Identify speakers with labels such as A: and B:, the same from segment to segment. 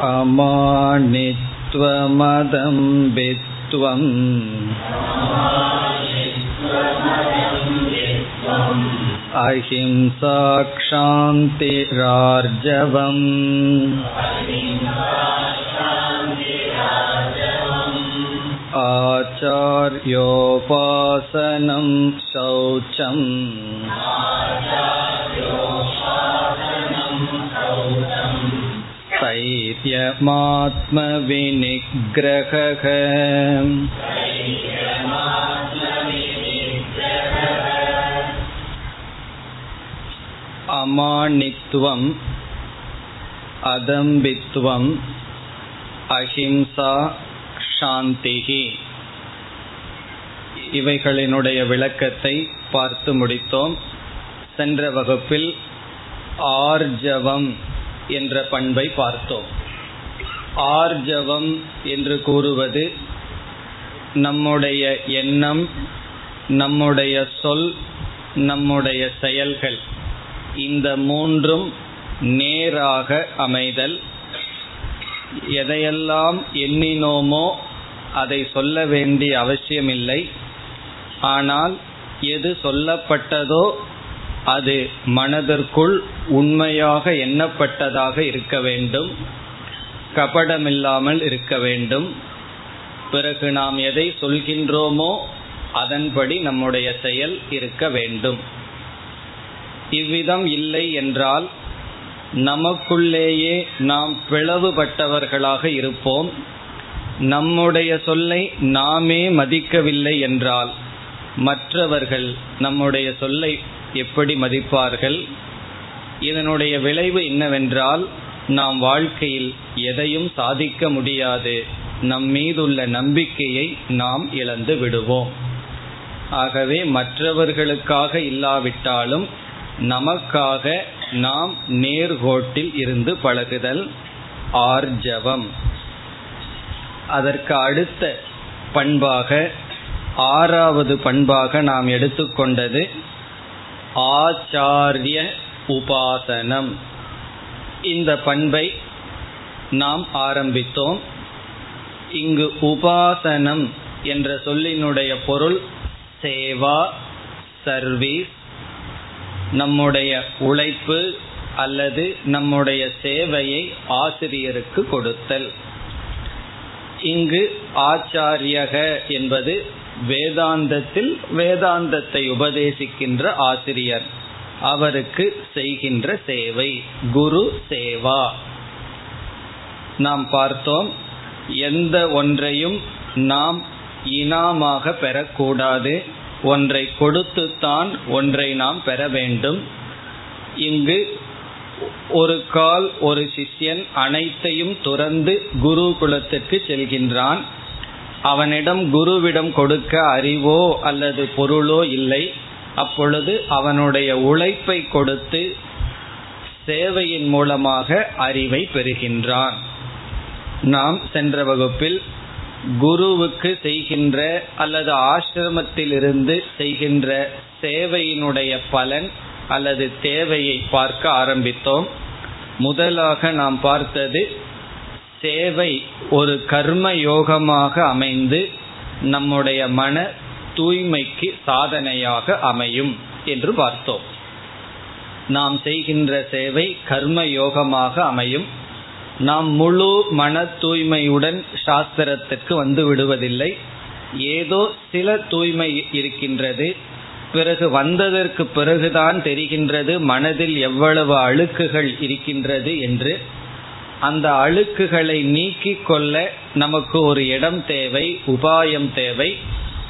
A: अमानित्वमदम्बित्वम् अहिंसाक्षान्तिरार्जवम् आचार्योपासनं शौचम् स्थैर्यमात्मविनिग्रहः அமானித்துவம் அதம்பித்துவம் அஹிம்சா சாந்திகி இவைகளினுடைய விளக்கத்தை பார்த்து முடித்தோம் சென்ற வகுப்பில் ஆர்ஜவம் என்ற பண்பை பார்த்தோம். ஆர்ஜவம் என்று கூறுவது நம்முடைய எண்ணம் நம்முடைய சொல் நம்முடைய செயல்கள். இந்த மூன்றும் நேராக அமைதல். எதையெல்லாம் எண்ணினோமோ அதை சொல்ல வேண்டிய அவசியமில்லை. ஆனால் எது சொல்லப்பட்டதோ அது மனதிற்குள் உண்மையாக எண்ணப்பட்டதாக இருக்க வேண்டும். கபடமில்லாமல் இருக்க வேண்டும். பிறகு நாம் எதை சொல்கின்றோமோ அதன்படி நம்முடைய செயல் இருக்க வேண்டும். இவ்விதம் இல்லை என்றால் நமக்குள்ளேயே நாம் பிளவுபட்டவர்களாக இருப்போம். நம்முடைய சொல்லை நாமே மதிக்கவில்லை என்றால் மற்றவர்கள் நம்முடைய சொல்லை எப்படி மதிப்பார்கள்? இதனுடைய விளைவு என்னவென்றால் நாம் வாழ்க்கையில் எதையும் சாதிக்க முடியாது. நம் மீதுள்ள நம்பிக்கையை நாம் இழந்து விடுவோம். ஆகவே மற்றவர்களுக்காக இல்லாவிட்டாலும் நமக்காக நாம் நேர்கோட்டில் இருந்து பழகுதல் ஆர்ஜவம். அதற்கு அடுத்த பண்பாக ஆறாவது பண்பாக நாம் எடுத்துக்கொண்டது ஆச்சாரிய உபாசனம். இந்த பண்பை நாம் ஆரம்பித்தோம். இங்கு உபாசனம் என்ற சொல்லினுடைய பொருள் சேவா சர்வீஸ் நம்முடைய உழைப்பு அல்லது நம்முடைய சேவையை ஆசிரியருக்கு கொடுத்தல். இங்கு ஆச்சாரியக என்பது வேதாந்தத்தில் வேதாந்தத்தை உபதேசிக்கின்ற ஆசிரியர். அவருக்கு செய்கின்ற சேவை குரு சேவா. நாம் பார்த்தோம் எந்த ஒன்றையும் நாம் இனாமாக பெறக்கூடாது. ஒன்றை கொடுத்துத்தான் ஒன்றை நாம் பெற வேண்டும். இங்கு ஒரு கால் ஒரு சிஷ்யன் அனைத்தையும் துறந்து குரு குலத்திற்கு செல்கின்றான். அவனிடம் குருவிடம் கொடுக்க அறிவோ அல்லது பொருளோ இல்லை. அப்பொழுது அவனுடைய உழைப்பை கொடுத்து சேவையின் மூலமாக அறிவை பெறுகின்றான். நாம் சென்ற வகுப்பில் குருவுக்கு செய்கின்ற அல்லது ஆசிரமத்திலிருந்து செய்கின்ற சேவையினுடைய பலன் அல்லது தேவையை பார்க்க ஆரம்பித்தோம். முதலாக நாம் பார்த்தது சேவை ஒரு கர்ம யோகமாக அமைந்து நம்முடைய மன தூய்மைக்கு சாதனையாக அமையும் என்று பார்த்தோம். நாம் செய்கின்ற சேவை கர்ம யோகமாக அமையும். நாம் முழு மன தூய்மையுடன் சாஸ்திரத்திற்கு வந்து விடுவதில்லை. ஏதோ சில தூய்மை இருக்கின்றது. பிறகு வந்ததற்கு பிறகுதான் தெரிகின்றது. மனதில் எவ்வளவு அழுக்குகள் இருக்கின்றது என்று. அந்த அழுக்குகளை நீக்கிக் கொள்ள நமக்கு ஒரு இடம் தேவை உபாயம் தேவை.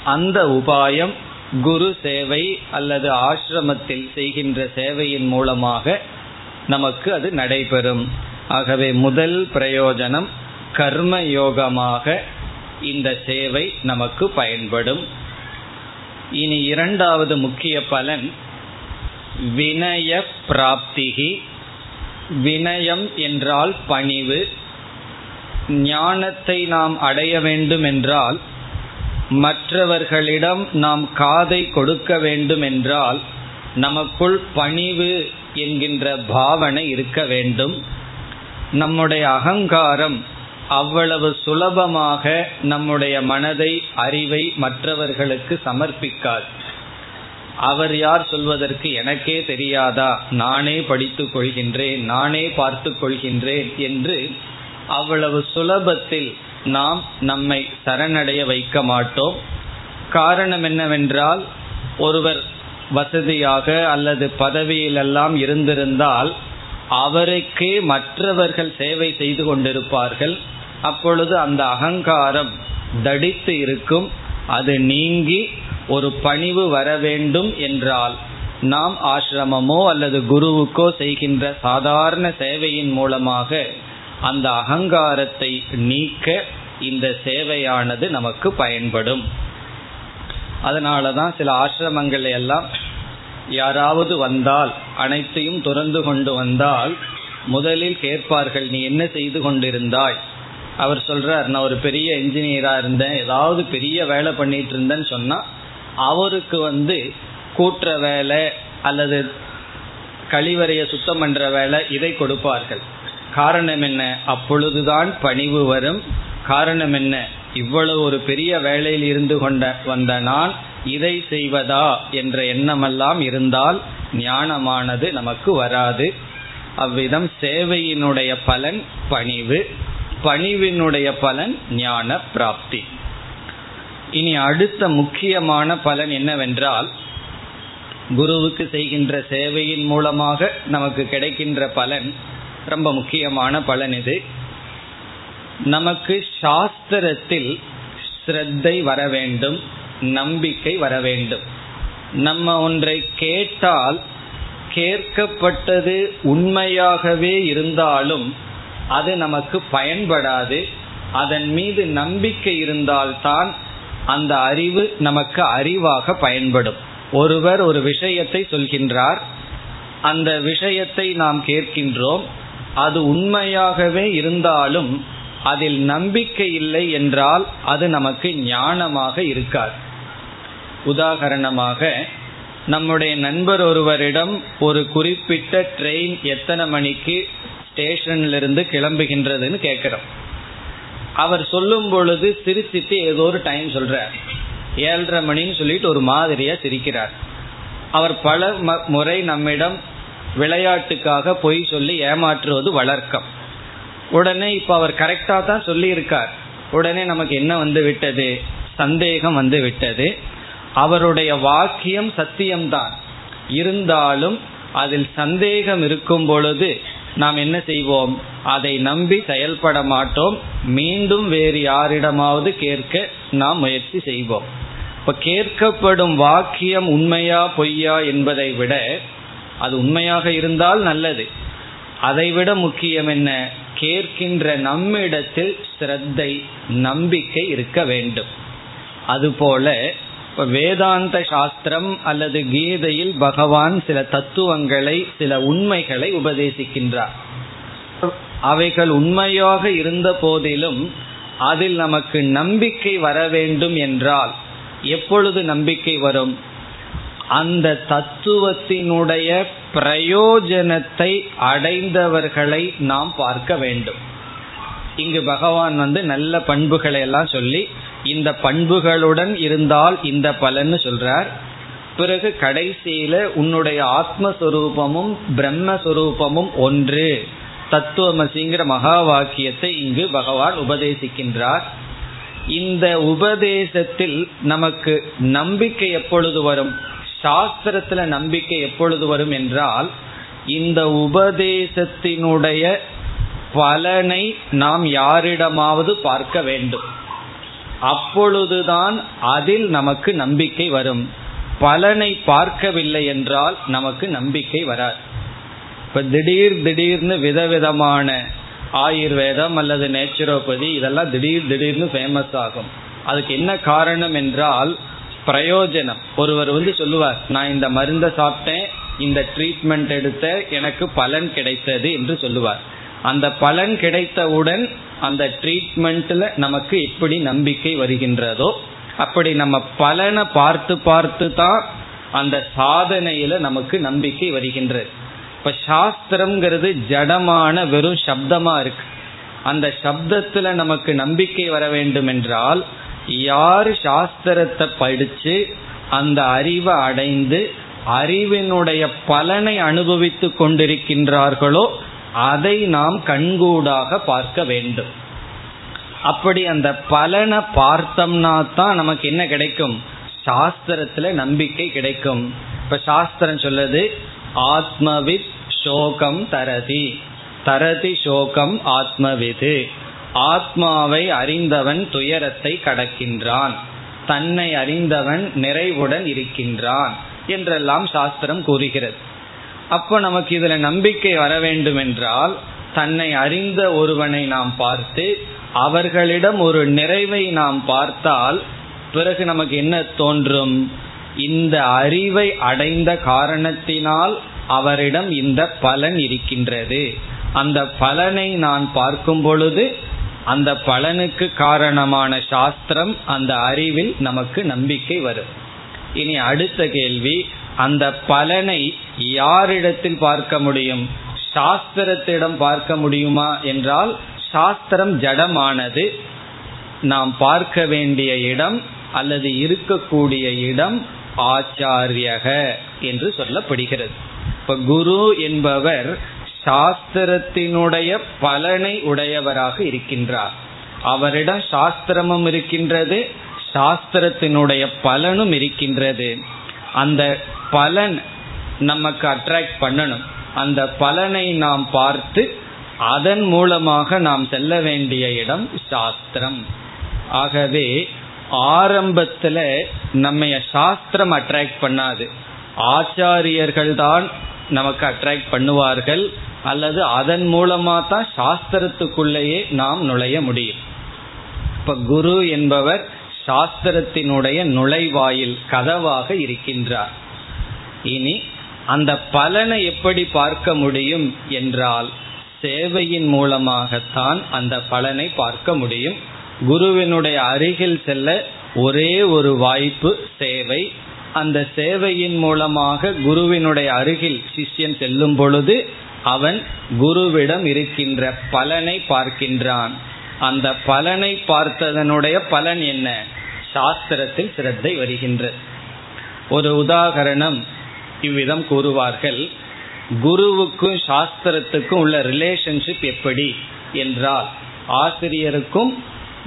A: அந்த உபாயம் குரு சேவை அல்லது ஆசிரமத்தில் செய்கின்ற சேவையின் மூலமாக நமக்கு அது நடைபெறும். ஆகவே முதல் பிரயோஜனம் கர்ம யோகமாக இந்த சேவை நமக்கு பயன்படும். இனி இரண்டாவது முக்கிய பலன் வினய பிராப்திகி. வினயம் என்றால் பணிவு. ஞானத்தை நாம் அடைய வேண்டும் என்றால் மற்றவர்களிடம் நாம் காதை கொடுக்க வேண்டும் என்றால் நமக்குள் பணிவு என்கின்ற பாவனை இருக்க வேண்டும். நம்முடைய அகங்காரம் அவ்வளவு சுலபமாக நம்முடைய மனதை அறிவை மற்றவர்களுக்கு சமர்ப்பிக்காது. அவர் யார் சொல்வதற்கு எனக்கே தெரியாதா? நானே படித்துக் கொள்கின்றேன் நானே பார்த்து கொள்கின்றேன் என்று அவ்வளவு சுலபத்தில் நாம் நம்மை சரணடைய வைக்க மாட்டோம். காரணம் என்னவென்றால் ஒருவர் வசதியாக அல்லது பதவியிலெல்லாம் இருந்திருந்தால் அவருக்கே மற்றவர்கள் சேவை செய்து கொண்டிருப்பார்கள். அப்பொழுது அந்த அகங்காரம் தடித்து இருக்கும் அது நீங்கி ஒரு பணிவு வர வேண்டும் என்றால் நாம் ஆசிரமமோ அல்லது குருவுக்கோ செய்கின்ற சாதாரண சேவையின் மூலமாக அந்த அகங்காரத்தை நீக்க இந்த சேவையானது நமக்கு பயன்படும். அதனால தான் சில ஆசிரமங்கள் எல்லாம் யாராவது வந்தால் அனைத்தையும் துறந்து கொண்டு வந்தால் முதலில் கேட்பார்கள் நீ என்ன செய்து கொண்டிருந்தாய்? அவர் சொல்றார் நான் ஒரு பெரிய இன்ஜினியரா இருந்தேன். ஏதாவது பெரிய வேலை பண்ணிட்டு இருந்தேன்னு சொன்னா அவருக்கு வந்து கூட்டுற வேலை அல்லது கழிவறைய சுத்தம் பண்ற வேலை இதை கொடுப்பார்கள். காரணம் என்ன? அப்பொழுதுதான் பணிவு வரும். காரணம் என்ன? இவ்வளவு ஒரு பெரிய வேலையில் இருந்து கொண்ட வந்த நான் இதை செய்வதா என்ற எண்ணமெல்லாம் இருந்தால் ஞானமானது நமக்கு வராது. அவ்விதம் சேவையினுடைய பலன் பணிவு. பணிவினுடைய பலன் ஞான பிராப்தி இனி அடுத்த முக்கியமான பலன் என்னவென்றால் குருவுக்கு செய்கின்ற சேவையின் மூலமாக நமக்கு கிடைக்கின்ற பலன் ரொம்ப முக்கியமான பலன் இது. நமக்கு சாஸ்திரத்தில் ஸ்ரத்தை வர வேண்டும் நம்பிக்கை வர வேண்டும். நம்ம ஒன்றை கேட்டால் கேட்கப்பட்டது உண்மையாகவே இருந்தாலும் அது நமக்கு பயன்படாது. அதன் மீது நம்பிக்கை இருந்தால்தான் அந்த அறிவு நமக்கு அறிவாக பயன்படும். ஒருவர் ஒரு விஷயத்தை சொல்கின்றார். அந்த விஷயத்தை நாம் கேட்கின்றோம். அது உண்மையாகவே இருந்தாலும் அதில் நம்பிக்கை இல்லை என்றால் அது நமக்கு ஞானமாக இருக்காது. உதாகரணமாக நம்முடைய நண்பர் ஒருவரிடம் ஒரு குறிப்பிட்ட ட்ரெயின் எத்தனை மணிக்கு ஸ்டேஷன்ல இருந்து கிளம்புகின்றதுன்னு கேட்கிறோம். அவர் சொல்லும் பொழுது சிரிச்சிட்டு ஏதோ ஒரு டைம் சொல்றார். ஏழரை மணின்னு சொல்லிட்டு ஒரு மாதிரியா சிரிக்கிறார். அவர் பல முறை நம்மிடம் விளையாட்டுக்காக பொய் சொல்லி ஏமாற்றுவது வழக்கம் உடனே இப்ப அவர் கரெக்டா தான் சொல்லி இருக்கார் உடனே நமக்கு என்ன வந்து விட்டது? சந்தேகம் வந்து விட்டது. அவருடைய வாக்கியம் சத்தியம்தான். இருந்தாலும் அதில் சந்தேகம் இருக்கும் பொழுது நாம் என்ன செய்வோம்? அதை நம்பி செயல்பட மாட்டோம். மீண்டும் வேறு யாரிடமாவது கேட்க நாம் முயற்சி செய்வோம். இப்ப கேட்கப்படும் வாக்கியம் உண்மையா பொய்யா என்பதை விட அது உண்மையாக இருந்தால் நல்லது. அதைவிட முக்கியம் என்ன? கேட்கின்ற நம்மிடத்தில் ஸ்ரத்தை நம்பிக்கை இருக்க வேண்டும். அதுபோல வேதாந்த சாஸ்திரம் அல்லது கீதையில் பகவான் சில தத்துவங்களை சில உண்மைகளை உபதேசிக்கின்றார். அவைகள் உண்மையாக இருந்த போதிலும் அதில் நமக்கு நம்பிக்கை வர வேண்டும் என்றால் எப்பொழுது நம்பிக்கை வரும்? அந்த தத்துவத்தினுடைய பிரயோஜனத்தை அடைந்தவர்களை நாம் பார்க்க வேண்டும். இங்கு பகவான் வந்து நல்ல பண்புகளை எல்லாம் சொல்லி இந்த பண்புகளுடன் இருந்தால் இந்த பலன்னு சொல்றார். பிறகு கடைசியில உன்னுடைய ஆத்மஸ்வரூபமும் பிரம்மஸ்வரூபமும் ஒன்று. தத்துவமசிங்கிற மகா வாக்கியத்தை இங்கு பகவான் உபதேசிக்கின்றார். இந்த உபதேசத்தில் நமக்கு நம்பிக்கை எப்பொழுது வரும்? சாஸ்திரத்துல நம்பிக்கை எப்பொழுது வரும் என்றால் இந்த உபதேசத்தினுடைய பலனை நாம் யாரிடமாவது பார்க்க வேண்டும். அப்பொழுதுதான் அதில் நமக்கு நம்பிக்கை வரும். பலனை பார்க்கவில்லை என்றால் நமக்கு நம்பிக்கை வராது. இப்ப திடீர் திடீர்னு விதவிதமான ஆயுர்வேதம் அல்லது நேச்சுரோபதி இதெல்லாம் திடீர் திடீர்னு ஃபேமஸ் ஆகும். அதுக்கு என்ன காரணம் என்றால் பிரயோஜனம். ஒருவர் வந்து சொல்லுவார் நான் இந்த மருந்தை சாப்பிட்டேன் இந்த ட்ரீட்மெண்ட் எடுத்த எனக்கு பலன் கிடைத்தது என்று சொல்லுவார். அந்த பலன் கிடைத்தவுடன் அந்த ட்ரீட்மெண்ட்ல நமக்கு எப்படி நம்பிக்கை வருகின்றதோ அப்படி நம்ம பலனை பார்த்து பார்த்து தான் அந்த சாதனையில நமக்கு நம்பிக்கை வருகின்றது. இப்ப சாஸ்திரம்ங்கிறது ஜடமான வெறும் சப்தமா இருக்கு. அந்த சப்தத்துல நமக்கு நம்பிக்கை வர வேண்டும் என்றால் யார் சாஸ்திரத்தை படிச்சு அந்த அறிவை அடைந்து அறிவினுடைய பலனை அனுபவித்து கொண்டிருக்கின்றார்களோ அதை நாம் கண்கூடாக பார்க்க வேண்டும். அப்படி அந்த பலனை பார்த்தோம்னா தான் நமக்கு என்ன கிடைக்கும்? சாஸ்திரத்துல நம்பிக்கை கிடைக்கும். இப்ப சாஸ்திரம் சொல்லுது ஆத்மவித் சோகம் தரதி. தரதி சோகம் ஆத்மவிது. ஆத்மாவை அறிந்தவன் துயரத்தை கடக்கின்றான். தன்னை அறிந்தவன் நிறைவுடன் இருக்கின்றான் என்றெல்லாம் சாஸ்திரம் கூறுகிறது. அப்போ நமக்கு இதுல நம்பிக்கை வர வேண்டும் என்றால் தன்னை அறிந்த ஒருவனை நாம் பார்த்து அவர்களிடம் ஒரு நிறைவை நாம் பார்த்தால் பிறகு நமக்கு என்ன தோன்றும்? இந்த அறிவை அடைந்த காரணத்தினால் அவரிடம் இந்த பலன் இருக்கின்றது. அந்த பலனை நான் பார்க்கும் பொழுது அந்த பலனுக்கு காரணமான சாஸ்திரம் அந்த அறிவில் நமக்கு நம்பிக்கை வரும். இனி அடுத்த கேள்வி அந்த பலனை யாரிடத்தில் பார்க்க முடியும்? சாஸ்திரத்திடம் பார்க்க முடியுமா என்றால் சாஸ்திரம் ஜடமானது. நாம் பார்க்க வேண்டிய இடம் அல்லது இருக்கக்கூடிய இடம் ஆச்சாரியக என்று சொல்லப்படுகிறது. இப்ப குரு என்பவர் சாஸ்திரத்தினுடைய பலனை உடையவராக இருக்கின்றார். அவரிடம் சாஸ்திரமும் இருக்கின்றது சாஸ்திரத்தினுடைய பலனும் இருக்கின்றது. அந்த பலன் நமக்கு அட்ராக்ட் பண்ணணும். அந்த பலனை நாம் பார்த்து அதன் மூலமாக நாம் செல்ல வேண்டிய இடம் சாஸ்திரம். ஆகவே ஆரம்பத்துல நம்ம சாஸ்திரம் அட்ராக்ட் பண்ணாது. ஆச்சாரியர்கள் தான் நமக்கு அட்ராக்ட் பண்ணுவார்கள். அல்லது அதன் மூலமா தான் சாஸ்திரத்துக்குள்ளேயே நாம் நுழைய முடியும். இப்ப குரு என்பவர் சாஸ்திரத்தினுடைய நுழைவாயில் கதவாக இருக்கின்றார். இனி அந்த பலனை எப்படி பார்க்க முடியும் என்றால் சேவையின் மூலமாகத்தான் அந்த பலனை பார்க்க முடியும். குருவினுடைய அருகில் செல்ல ஒரே ஒரு வாய்ப்பு சேவை. அந்த சேவையின் மூலமாக குருவினுடைய அருகில் சிஷ்யன் செல்லும் பொழுது அவன் குருவிடம் இருக்கின்ற பலனை பார்க்கின்றான். அந்த பலனை பார்த்ததனுடைய பலன் என்ன? சாஸ்திரத்தில் சிரத்தை வருகின்றது ஒரு உதாகரணம் இவ்விதம் கூறுவார்கள். குருவுக்கும் சாஸ்திரத்துக்கும் உள்ள ரிலேஷன்ஷிப் எப்படி என்றால் ஆசிரியருக்கும்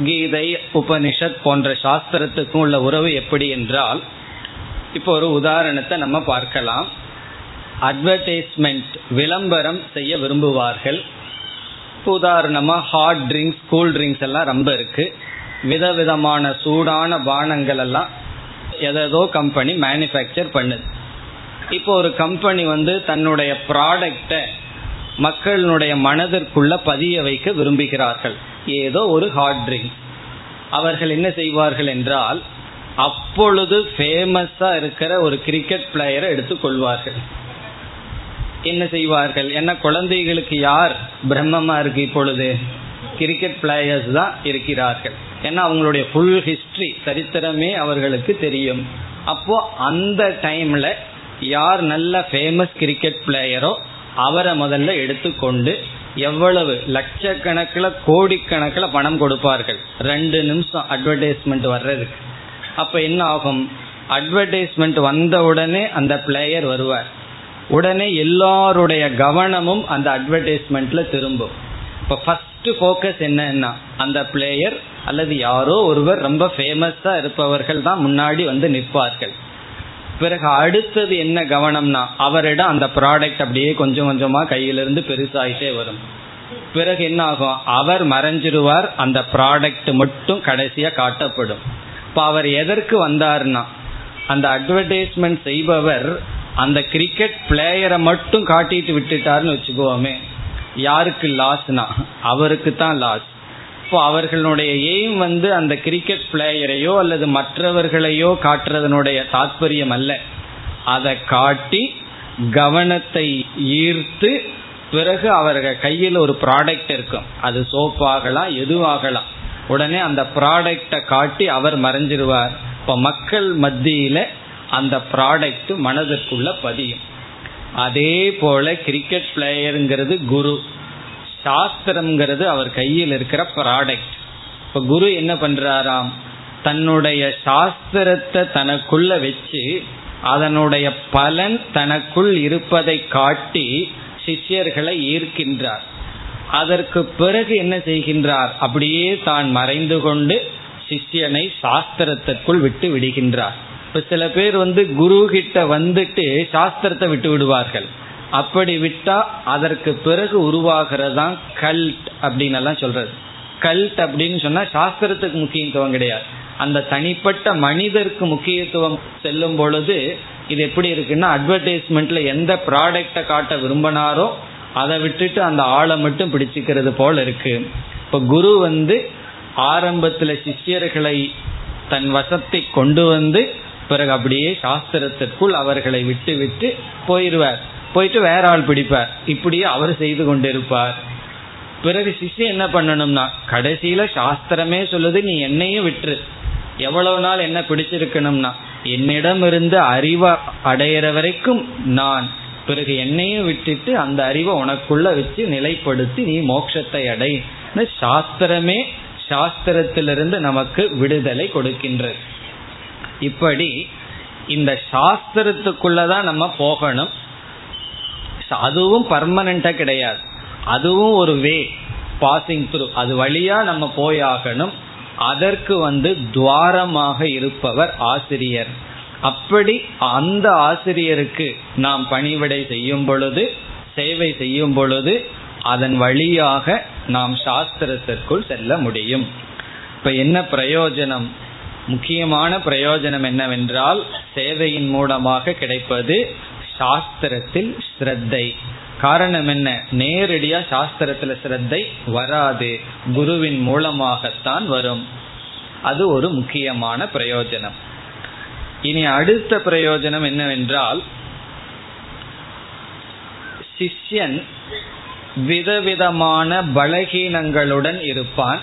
A: கீதை உபனிஷத் போன்ற சாஸ்திரத்துக்கும் உள்ள உறவு எப்படி என்றால் இப்போ ஒரு உதாரணத்தை நம்ம பார்க்கலாம். அட்வர்டைஸ்மெண்ட் விளம்பரம் செய்ய விரும்புவார்கள். உதாரணமாக ஹாட் ட்ரிங்க்ஸ் கூல் ட்ரிங்க்ஸ் எல்லாம் ரொம்ப இருக்குது விதவிதமான சூடான பானங்கள் எல்லாம் எதோ கம்பெனி மேனுஃபேக்சர் பண்ணுது. இப்போ ஒரு கம்பெனி வந்து தன்னுடைய ப்ராடக்டை மக்களுடைய மனதிற்குள்ள பதிய வைக்க விரும்புகிறார்கள். ஏதோ ஒரு ஹார்ட் ட்ரிங்க் அவர்கள் என்ன செய்வார்கள் என்றால் அப்பொழுது ஃபேமஸா இருக்கிற ஒரு கிரிக்கெட் பிளேயரை எடுத்துக்கொள்வார்கள். என்ன செய்வார்கள்? என்ன குழந்தைகளுக்கு யார் பிரம்மமா இருக்கு இப்பொழுது? கிரிக்கெட் பிளேயர்ஸ் தான் இருக்கிறார்கள். ஏன்னா அவங்களுடைய ஃபுல் ஹிஸ்டரி சரித்திரமே அவர்களுக்கு தெரியும். அப்போ அந்த டைம்ல யார் நல்ல ஃபேமஸ் கிரிக்கெட் பிளேயரோ அவரை முதல்ல எடுத்துக்கொண்டு எவ்வளவு லட்சக்கணக்கில் கோடிக்கணக்கில் பணம் கொடுப்பார்கள். ரெண்டு நிமிஷம் அட்வர்டைஸ்மெண்ட் வர்றதுக்கு. அப்ப என்ன ஆகும்? அட்வர்டைஸ்மெண்ட் வந்த உடனே அந்த பிளேயர் வருவார். உடனே எல்லாருடைய கவனமும் அந்த அட்வர்டைஸ்மெண்ட்ல திரும்பும். இப்போ ஃபர்ஸ்ட் ஃபோக்கஸ் என்னன்னா அந்த பிளேயர் அல்லது யாரோ ஒருவர் ரொம்ப ஃபேமஸா இருப்பவர்கள் தான் முன்னாடி வந்து நிற்பார்கள். பிறகு அடுத்தது என்ன கவனம்னா அவரிடம் அந்த ப்ராடக்ட் அப்படியே கொஞ்சம் கொஞ்சமா கையிலிருந்து பெருசாகிட்டே வரும். பிறகு என்ன ஆகும்? அவர் மறைஞ்சிருவார் அந்த ப்ராடக்ட் மட்டும் கடைசியா காட்டப்படும். இப்போ அவர் எதற்கு வந்தார்னா அந்த அட்வர்டைஸ்மெண்ட் செய்பவர் அந்த கிரிக்கெட் பிளேயரை மட்டும் காட்டிட்டு விட்டுட்டாருன்னு வச்சுக்கோமே. யாருக்கு லாஸ்னா அவருக்கு தான் லாஸ் இப்போ அவர்களுடைய எய்ம் வந்து அந்த கிரிக்கெட் பிளேயரையோ அல்லது மற்றவர்களையோ காட்டுறதனுடைய தாற்பயம் அல்ல. அதை காட்டி கவனத்தை ஈர்த்து பிறகு அவர்கள் கையில் ஒரு ப்ராடக்ட் இருக்கும். அது சோப்பாகலாம் எதுவாகலாம் உடனே அந்த ப்ராடக்டை காட்டி அவர் மறைஞ்சிருவார். இப்போ மக்கள் மத்தியில் அந்த ப்ராடக்ட் மனதிற்குள்ள பதியும். அதே போல கிரிக்கெட் பிளேயருங்கிறது குரு. சாஸ்திரம்ங்கிறது அவர் கையில் இருக்கிற ப்ராடக்ட் இப்ப குரு என்ன பண்றாராம்? தன்னுடைய சாஸ்திரத்தை தனக்குள்ள வச்சு அதனுடைய பலன் தனக்குள் இருப்பதை காட்டி சிஷ்யர்களை ஈர்க்கின்றார். அதற்கு பிறகு என்ன செய்கின்றார்? அப்படியே தான் மறைந்து கொண்டு சிஷ்யனை சாஸ்திரத்திற்குள் விட்டு விடுகின்றார். இப்ப சில பேர் வந்து குரு கிட்ட வந்துட்டு சாஸ்திரத்தை விட்டு விடுவார்கள். அப்படி விட்டா அதற்கு பிறகு உருவாகிறதான் கல்ட் அப்படின்னு எல்லாம் சொல்றது. கல்ட் அப்படின்னு சொன்னா சாஸ்திரத்துக்கு முக்கியத்துவம் கிடையாது. அந்த தனிப்பட்ட மனிதருக்கு முக்கியத்துவம் செல்லும் பொழுது இது எப்படி இருக்குன்னா அட்வர்டைஸ்மெண்ட்ல எந்த ப்ராடக்டை காட்ட விரும்பினாரோ அதை விட்டுட்டு அந்த ஆளை மட்டும் பிடிச்சிக்கிறது போல இருக்கு. இப்ப குரு வந்து ஆரம்பத்துல சிஷ்யர்களை தன் வசத்தை கொண்டு வந்து பிறகு அப்படியே சாஸ்திரத்திற்குள் அவர்களை விட்டு விட்டு போயிடுவார். போயிட்டு வேற ஆள் பிடிப்பார். இப்படியே அவர் செய்து கொண்டிருப்பார். பிறகு சிஷ்யம் என்ன பண்ணணும்னா கடைசியில சாஸ்திரமே சொல்லுது நீ என்னையும் விட்டுரு. எவ்வளவு நாள் என்ன பிடிச்சிருக்கணும்னா என்னிடம் இருந்து அறிவை அடையிற வரைக்கும் நான். பிறகு என்னையும் விட்டுட்டு அந்த அறிவை உனக்குள்ள வச்சு நிலைப்படுத்தி நீ மோட்சத்தை அடை. சாஸ்திரமே சாஸ்திரத்திலிருந்து நமக்கு விடுதலை கொடுக்கின்றது. இப்படி இந்த சாஸ்திரத்துக்குள்ளதான் நம்ம போகணும். அதுவும் பர்மனண்டா கிடையாது. அதுவும் ஒரு வே பாசிங் த்ரூ அது வழியா நம்ம போயாகணும் அதற்கு வந்து துவாரமாக இருப்பவர் ஆசிரியர். அப்படி அந்த ஆசிரியருக்கு நாம் பணிவிடை செய்யும் பொழுது சேவை செய்யும் பொழுது அதன் வழியாக நாம் சாஸ்திரத்திற்குள் செல்ல முடியும். இப்ப என்ன பிரயோஜனம்? முக்கியமான பிரயோஜனம் என்னவென்றால் சேவையின் மூலமாக கிடைப்பது சாஸ்திரத்தில் ஸ்ரத்தை. காரணம் என்ன? நேரடியா சாஸ்திரத்துல ஸ்ரத்தை வராது. குருவின் மூலமாகத்தான் வரும். அது ஒரு முக்கியமான பிரயோஜனம். இனி அடுத்த பிரயோஜனம் என்னவென்றால் சிஷ்யன் விதவிதமான பலகீனங்களுடன் இருப்பான்.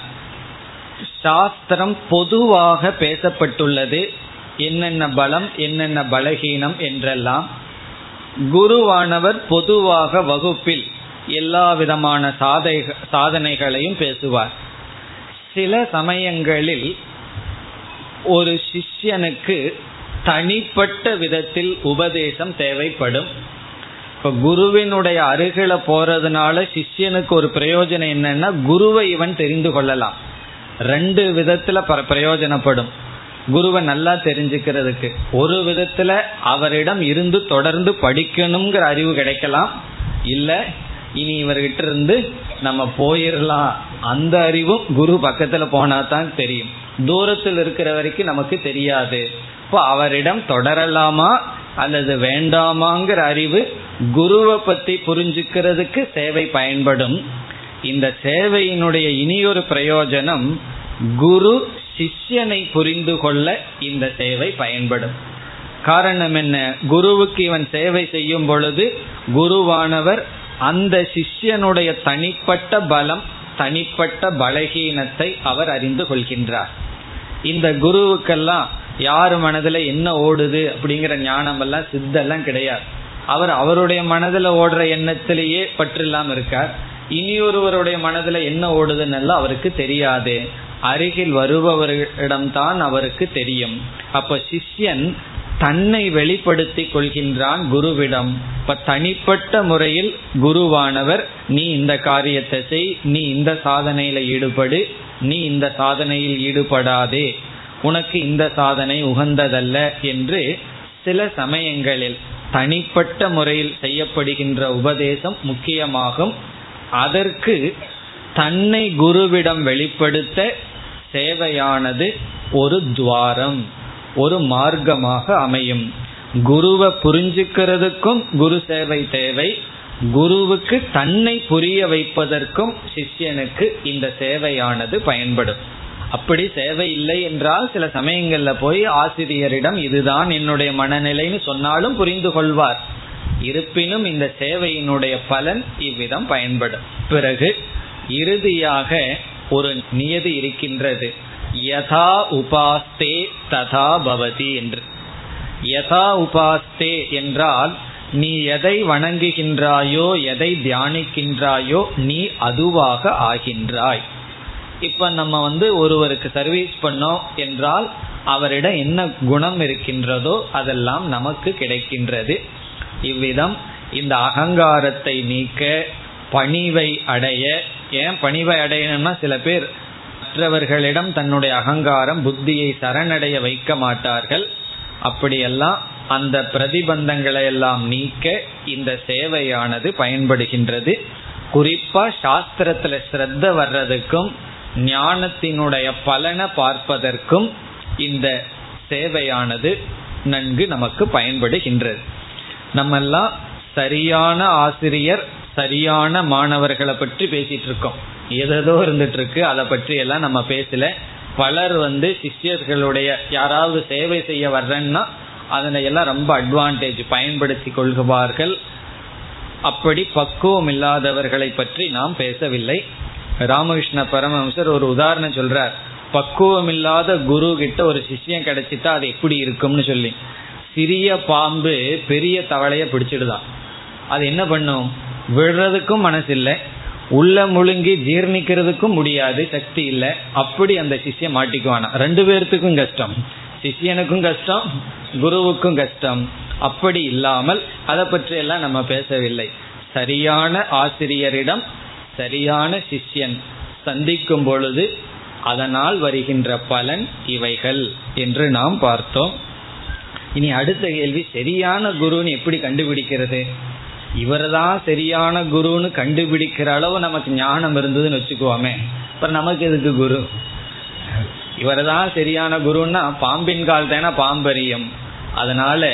A: சாஸ்திரம் பொதுவாக பேசப்பட்டுள்ளது. என்னென்ன பலம் என்னென்ன பலகீனம் என்றெல்லாம் குருவானவர் பொதுவாக வகுப்பில் எல்லா விதமான சாதை சாதனைகளையும் பேசுவார். சில சமயங்களில் ஒரு சிஷ்யனுக்கு தனிப்பட்ட விதத்தில் உபதேசம் தேவைப்படும். இப்போ குருவினுடைய அருகில போறதுனால சிஷ்யனுக்கு ஒரு பிரயோஜனம் என்னன்னா குருவை இவன் தெரிந்து கொள்ளலாம். ரெண்டு விதத்துல பிரயோஜனப்படும். குருவை நல்லா தெரிஞ்சுக்கிறதுக்கு. ஒரு விதத்துல அவரிடம் இருந்து தொடர்ந்து படிக்கணுங்கிற அறிவு கிடைக்கலாம். இல்ல இனி இவர்கிட்ட இருந்து நம்ம போயிடலாம் அந்த அறிவும் குரு பக்கத்துல போனா தான் தெரியும். தூரத்தில் இருக்கிற வரைக்கும் நமக்கு தெரியாது. இப்போ அவரிடம் தொடரலாமா அல்லது வேண்டாமாங்கிற அறிவு குருவை பத்தி புரிஞ்சுக்கிறதுக்கு சேவை பயன்படும். இந்த சேவையினுடைய இனியொரு பிரயோஜனம் குரு சிஷ்யனை புரிந்து கொள்ள இந்த சேவை பயன்படும். காரணம் என்ன? குருவுக்கு இவன் சேவை செய்யும் பொழுது குருவானவர் அந்த சிஷ்யனுடைய தனிப்பட்ட பலம் தனிப்பட்ட பலகீனத்தை அவர் அறிந்து கொள்கின்றார். இந்த குருவுக்கெல்லாம் யார் மனதில் என்ன ஓடுது அப்படிங்கிற ஞானம் எல்லாம் சித்தெல்லாம் கிடையாது. அவர் அவருடைய மனதில் ஓடுற எண்ணத்திலேயே பற்றில்லாமல் இருக்கார். இனியொருவருடைய மனதுல என்ன ஓடுதுன்னு அவருக்கு தெரியாது. அருகில் வருபவர்களிடம்தான் அவருக்கு தெரியும். அப்ப சிஷ்யன் தன்னை வெளிப்படுத்தி கொள்கின்றான் குருவிடம். இப்ப தனிப்பட்ட முறையில் குருவானவர் நீ இந்த காரியத்தை செய் நீ இந்த சாதனையில ஈடுபடு நீ இந்த சாதனையில் ஈடுபடாதே. உனக்கு இந்த சாதனை உகந்ததல்ல என்று சில சமயங்களில் தனிப்பட்ட முறையில் செய்யப்படுகின்ற உபதேசம் முக்கியமாகும். அதற்கு தன்னை குருவிடம் வெளிப்படுத்த சேவையானது ஒரு துவாரம் ஒரு மார்க்கமாக அமையும். குருவை புரிஞ்சுக்கிறதுக்கும் குரு சேவை தேவை. குருவுக்கு தன்னை புரிய வைப்பதற்கும் சிஷ்யனுக்கு இந்த சேவையானது பயன்படும். அப்படி சேவை இல்லை என்றால் சில சமயங்கள்ல போய் ஆசிரியரிடம் இதுதான் என்னுடைய மனநிலைன்னு சொன்னாலும் புரிந்து கொள்வார். இருப்பினும் இந்த சேவையினுடைய பலன் இவ்விதம் பயன்படும். பிறகு இறுதியாக ஒரு நியதி இருக்கின்றது. யதா உபாஸ்தே ததா பவதி என்று. யதா உபாஸ்தே என்றால் நீ எதை வணங்குகின்றாயோ எதை தியானிக்கின்றாயோ நீ அதுவாக ஆகின்றாய். இப்ப நம்ம வந்து ஒருவருக்கு சர்வீஸ் பண்ணோம் என்றால் அவரிடம் என்ன குணம் இருக்கின்றதோ அதெல்லாம் நமக்கு கிடைக்கின்றது. இவ்விதம் இந்த அகங்காரத்தை நீக்க பணிவை அடைய. ஏன் பணிவை அடையணும்னா சில பேர் மற்றவர்களிடம் தன்னுடைய அகங்காரம் புத்தியை சரணடைய வைக்க மாட்டார்கள். அப்படியெல்லாம் அந்த பிரதிபந்தங்களை எல்லாம் நீக்க இந்த சேவையானது பயன்படுகின்றது. குறிப்பா சாஸ்திரத்துல ஸ்ரத்த வர்றதுக்கும் ஞானத்தினுடைய பலனை பார்ப்பதற்கும் இந்த சேவையானது நன்கு நமக்கு பயன்படுகின்றது. நம்ம எல்லாம் சரியான ஆசிரியர் சரியான மாணவர்களை பற்றி பேசிட்டு இருக்கோம். எதோ இருந்துட்டு இருக்கு அதை பற்றி எல்லாம் நம்ம பேசல. பலர் வந்து சிஷ்யர்களுடைய யாராவது சேவை செய்ய வர்றேன்னா அதனை எல்லாம் ரொம்ப அட்வான்டேஜ் பயன்படுத்தி கொள்குவார்கள் அப்படி பக்குவம் இல்லாதவர்களை பற்றி நாம் பேசவில்லை. ராமகிருஷ்ண பரமஹம்சர் ஒரு உதாரணம் சொல்றார். பக்குவம் இல்லாத குரு கிட்ட ஒரு சிஷ்யம் கிடைச்சிட்டா அது எப்படி இருக்கும்னு சொல்லி. சிறிய பாம்பு பெரிய தவளைய பிடிச்சிடுதான் அது என்ன பண்ணும்? விடுறதுக்கும் மனசு இல்லை உள்ள முழுங்கி ஜீர்ணிக்கிறதுக்கும் முடியாது சக்தி இல்லை. அப்படி அந்த சிஷ்யம் மாட்டிக்குவானா. ரெண்டு பேர்த்துக்கும் கஷ்டம். சிஷியனுக்கும் கஷ்டம் குருவுக்கும் கஷ்டம். அப்படி இல்லாமல் அதை பற்றியெல்லாம் நம்ம பேசவில்லை. சரியான ஆசிரியரிடம் சரியான சிஷ்யன் சந்திக்கும் பொழுது அதனால் வருகின்ற பலன் இவைகள் என்று நாம் பார்த்தோம். இனி அடுத்த கேள்வி சரியான குருன்னு எப்படி கண்டுபிடிக்கிறது? இவர்தான் சரியான குருன்னு கண்டுபிடிக்கிற அளவு நமக்கு ஞானம் இருந்ததுன்னு வச்சுக்குவோமே. அப்புறம் நமக்கு எதுக்கு குரு? இவர்தான் சரியான குருன்னா பாம்பின் கால் தானே பாம்பரியம். அதனால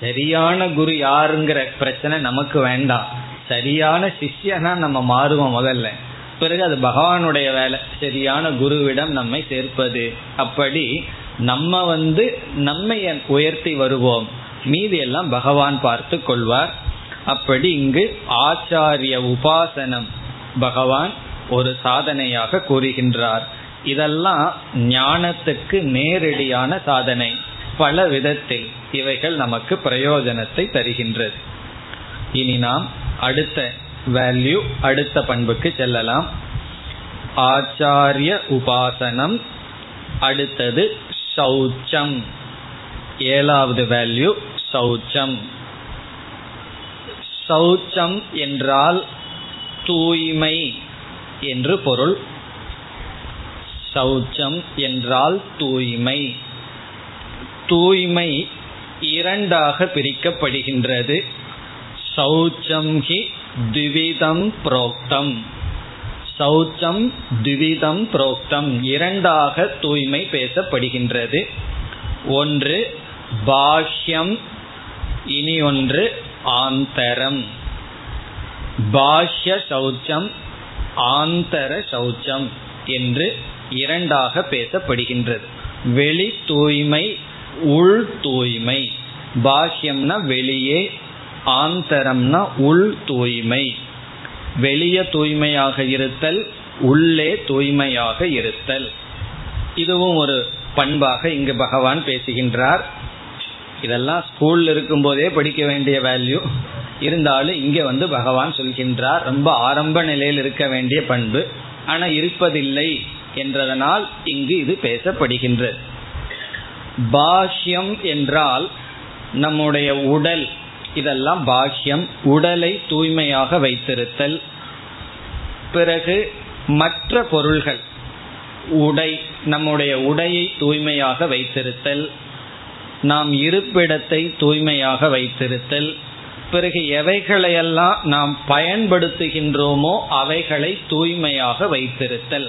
A: சரியான குரு யாருங்கிற பிரச்சனை நமக்கு வேண்டாம். சரியான சிஷ்யனா நம்ம மாறுவோம் முதல்ல. பிறகு அது பகவானுடைய வேலை. சரியான குருவிடம் நம்மை சேர்ப்பது. அப்படி நம்ம வந்து நம்மை உயர்த்தி வருவோம். மீதி எல்லாம் பகவான் பார்த்து கொள்வார். அப்படி இங்கு ஆச்சாரிய உபாசனம் பகவான் ஒரு சாதனையாக கூறுகின்றார். இதெல்லாம் ஞானத்துக்கு நேரடியான சாதனை. பல விதத்தில் இவைகள் நமக்கு பிரயோஜனத்தை தருகின்றது. இனி நாம் அடுத்த வேல்யூ அடுத்த பண்புக்கு செல்லலாம். ஆச்சாரிய உபாசனம் அடுத்தது சௌச்சம். ஏழாவது வேல்யூ சௌச்சம். சௌச்சம் என்றால் தூய்மை என்று பொருள். சௌச்சம் என்றால் தூய்மை. தூய்மை இரண்டாக பிரிக்கப்படுகின்றது. சௌச்சம் ஹி திவிதம் புரோக்தம். சௌச்சம் திவிதம் புரோக்தம். இரண்டாக தூய்மை பேசப்படுகின்றது. ஒன்று பாஷ்யம். இனி ஒன்று ஆந்தரம். பாஷ்ய சௌச்சம் ஆந்தர சௌச்சம் என்று இரண்டாக பேசப்படுகின்றது. வெளி தூய்மை உள் தூய்மை. பாஷ்யம்னா வெளியே ஆந்தரம்னா உள் தூய்மை. வெளியே தூய்மையாக இருத்தல் உள்ளே தூய்மையாக இருத்தல். இதுவும் ஒரு பண்பாக இங்கு பகவான் பேசுகின்றார். இதெல்லாம் ஸ்கூல்ல இருக்கும்போதே படிக்க வேண்டிய வேல்யூ இருந்தாலும் இங்கே வந்து பகவான் சொல்கின்றார் ரொம்ப ஆரம்ப நிலையில் இருக்க வேண்டிய பண்பு. ஆனால் இருப்பதில்லை என்றதனால் இங்கு இது பேசப்படுகின்றது. பாஷ்யம் என்றால் நம்முடைய உடல் இதெல்லாம் பாக்கியம் உடலை தூய்மையாக வைத்திருத்தல். பிறகு மற்ற பொருள்கள். உடை நம்முடைய உடையை தூய்மையாக வைத்திருத்தல். நாம் இருப்பிடத்தை தூய்மையாக வைத்திருத்தல். பிறகு எவைகளையெல்லாம் நாம் பயன்படுத்துகின்றோமோ அவைகளை தூய்மையாக வைத்திருத்தல்.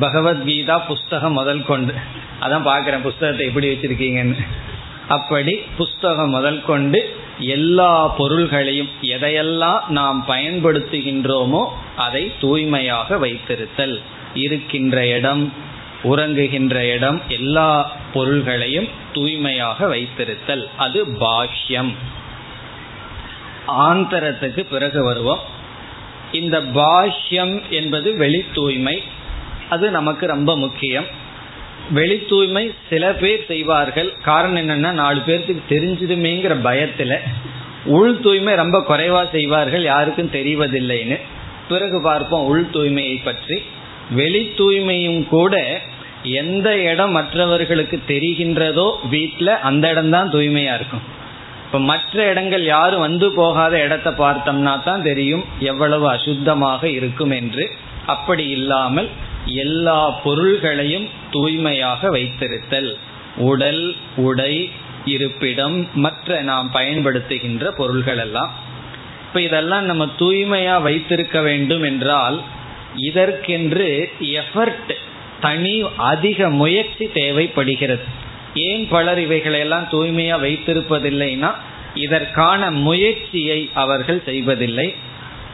A: பகவத்கீதா புஸ்தகம் முதல் கொண்டு. அதான் பார்க்குறேன் புஸ்தகத்தை எப்படி வச்சிருக்கீங்கன்னு. அப்படி புஸ்தகம் முதல் கொண்டு எல்லா பொருள்களையும் எதையெல்லாம் நாம் பயன்படுத்துகின்றோமோ அதை தூய்மையாக வைத்திருத்தல். இருக்கின்ற இடம் உறங்குகின்ற இடம் எல்லா பொருள்களையும் தூய்மையாக வைத்திருத்தல். அது பாஷ்யம். ஆந்தரத்துக்கு பிறகு வருவோம். இந்த பாஷ்யம் என்பது வெளி தூய்மை. அது நமக்கு ரொம்ப முக்கியம். வெளி தூய்மை சில பேர் செய்வார்கள். காரணம் என்னன்னா நாலு பேர்த்துக்கு தெரிஞ்சிடுமேங்கிற பயத்துல உள் தூய்மை ரொம்ப குறைவா செய்வார்கள் யாருக்கும் தெரிவதில்லைன்னு. பிறகு பார்ப்போம் உள் தூய்மையை பற்றி. வெளி தூய்மையும் கூட எந்த இடம் மற்றவர்களுக்கு தெரிகின்றதோ வீட்டில் அந்த இடம்தான் தூய்மையா இருக்கும். இப்போ மற்ற இடங்கள் யாரும் வந்து போகாத இடத்த பார்த்தோம்னா தான் தெரியும் எவ்வளவு அசுத்தமாக இருக்கும் என்று. அப்படி இல்லாமல் எல்லா பொருள்களையும் தூய்மையாக வைத்திருத்தல். உடல் உடை இருப்பிடம் மற்ற நாம் பயன்படுத்துகின்ற பொருள்கள் எல்லாம் இப்ப இதெல்லாம் நம்ம தூய்மையா வைத்திருக்க வேண்டும் என்றால் இதற்கென்று எஃபர்ட் தனி அதிக முயற்சி தேவைப்படுகிறது. ஏன் பலர் இவைகளையெல்லாம் தூய்மையா வைத்திருப்பதில்லைன்னா இதற்கான முயற்சியை அவர்கள் செய்வதில்லை.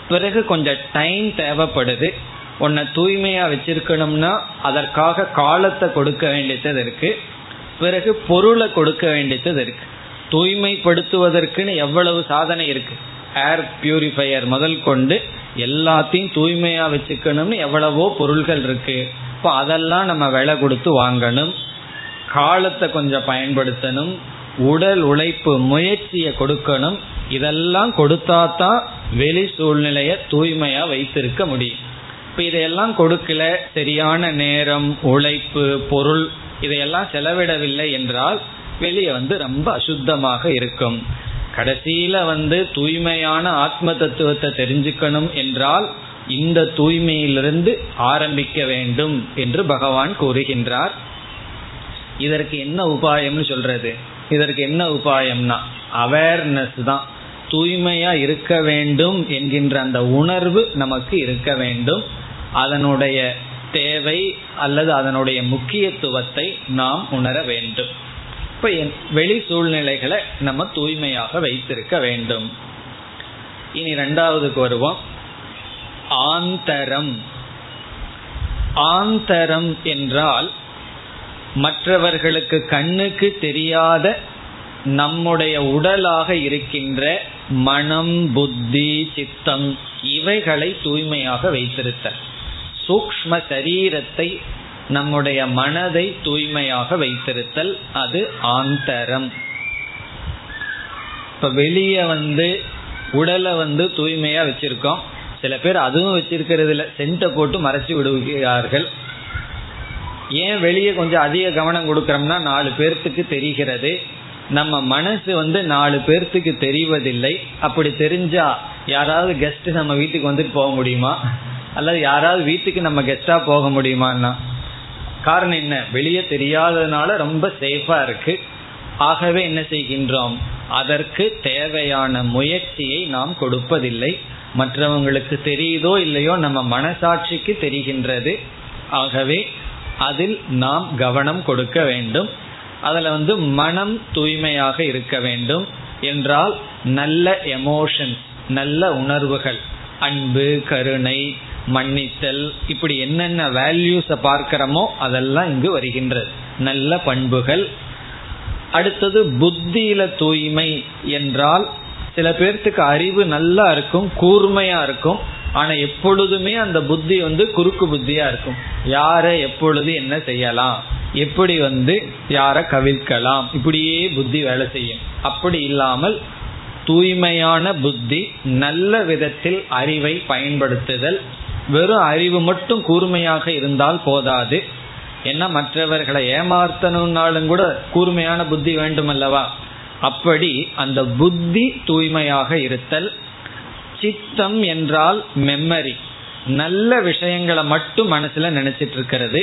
A: பிறகு கொஞ்சம் டைம் தேவைப்படுது. உன்னை தூய்மையா வச்சிருக்கணும்னா அதற்காக காலத்தை கொடுக்க வேண்டியது இருக்கு. பிறகு பொருளை கொடுக்க வேண்டியது இருக்கு. தூய்மைப்படுத்துவதற்குன்னு எவ்வளவு சாதனை இருக்கு. ஏர் பியூரிஃபையர் முதல் கொண்டு எல்லாத்தையும் தூய்மையா வச்சுக்கணும்னு எவ்வளவோ பொருள்கள் இருக்கு. இப்போ அதெல்லாம் நம்ம விலை கொடுத்து வாங்கணும். காலத்தை கொஞ்சம் பயன்படுத்தணும். உடல் உழைப்பு முயற்சியை கொடுக்கணும். இதெல்லாம் கொடுத்தா தான் வெளி சூழ்நிலையை தூய்மையா வைத்திருக்க முடியும். இப்ப இதையெல்லாம் கொடுக்கல சரியான நேரம் உழைப்பு பொருள் இதையெல்லாம் செலவிடவில்லை என்றால் வெளியே வந்து ரொம்ப அசுத்தமாக இருக்கும். கடைசியில வந்து தூய்மையான ஆத்ம தத்துவத்தை தெரிஞ்சுக்கணும் என்றால் இந்த தூய்மையிலிருந்து ஆரம்பிக்க வேண்டும் என்று பகவான் கூறுகின்றார். இதற்கு என்ன உபாயம்னு சொல்றது? இதற்கு என்ன உபாயம்னா அவேர்னஸ் தான். தூய்மையா இருக்க வேண்டும் என்கின்ற அந்த உணர்வு நமக்கு இருக்க வேண்டும். அதனுடைய தேவை அல்லது அதனுடைய முக்கியத்துவத்தை நாம் உணர வேண்டும். இப்ப வெளி சூழ்நிலைகளை நம்ம தூய்மையாக வைத்திருக்க வேண்டும். இனி ரெண்டாவதுக்கு வருவோம். ஆந்தரம். ஆந்தரம் என்றால் மற்றவர்களுக்கு கண்ணுக்கு தெரியாத நம்முடைய உடலாக இருக்கின்ற மனம் புத்தி சித்தம் இவைகளை தூய்மையாக வைத்திருத்த சூக்ம சரீரத்தை நம்முடைய மனதை தூய்மையாக வைத்திருத்தல் அது ஆந்தரம். இப்ப வெளியே வந்து உடலை வந்து தூய்மையா வச்சிருக்கோம். சில பேர் அதுவும் வச்சிருக்கிறது இல்லை. சென்ட்டை போட்டு மறைச்சு விடுகிறார்கள். ஏன் வெளியே கொஞ்சம் அதிக கவனம் கொடுக்கறோம்னா நாலு பேர்த்துக்கு தெரிகிறது. நம்ம மனசு வந்து நாலு பேர்த்துக்கு தெரிவதில்லை. அப்படி தெரிஞ்சா யாராவது கெஸ்ட் நம்ம வீட்டுக்கு வந்துட்டு போக முடியுமா? அல்லது யாராவது வீட்டுக்கு நம்ம கெஸ்டா போக முடியுமான்னா? காரணம் என்ன? வெளியே தெரியாததுனால ரொம்ப சேஃபா இருக்கு. ஆகவே என்ன செய்கின்றோம்? அதற்கு தேவையான முயற்சியை நாம் கொடுப்பதில்லை. மற்றவங்களுக்கு தெரியுதோ இல்லையோ நம்ம மனசாட்சிக்கு தெரிகின்றது. ஆகவே அதில் நாம் கவனம் கொடுக்க வேண்டும். அதில் வந்து மனம் தூய்மையாக இருக்க வேண்டும். என்றால் நல்ல எமோஷன்ஸ் நல்ல உணர்வுகள் அன்பு கருணை மன்னித்தல் இப்படி என்னென்ன வேல்யூஸை பார்க்கிறோமோ அதெல்லாம் இங்கு வருகின்றது. நல்ல பண்புகள். அடுத்தது புத்தியில தூய்மை என்றால் சில பேர்த்துக்கு அறிவு நல்லா இருக்கும் கூர்மையா இருக்கும் ஆனா எப்பொழுதுமே அந்த புத்தி வந்து குறுக்கு புத்தியா இருக்கும். யாரை எப்பொழுது என்ன செய்யலாம்? எப்படி வந்து யாரை கவிழ்க்கலாம்? இப்படியே புத்தி வேலை செய்யும். அப்படி இல்லாமல் தூய்மையான புத்தி நல்ல விதத்தில் அறிவை பயன்படுத்துதல் வெறும் அறிவு மட்டும் கூர்மையாக இருந்தால் போதாது. என்ன மற்றவர்களை ஏமாத்தணும்னாலும் கூட கூர்மையான புத்தி வேண்டும் அல்லவா அப்படி அந்த புத்தி தூய்மையாக இருத்தல் சித்தம் என்றால் மெம்மரி. நல்ல விஷயங்களை மட்டும் மனசுல நினைச்சிட்டு இருக்கிறது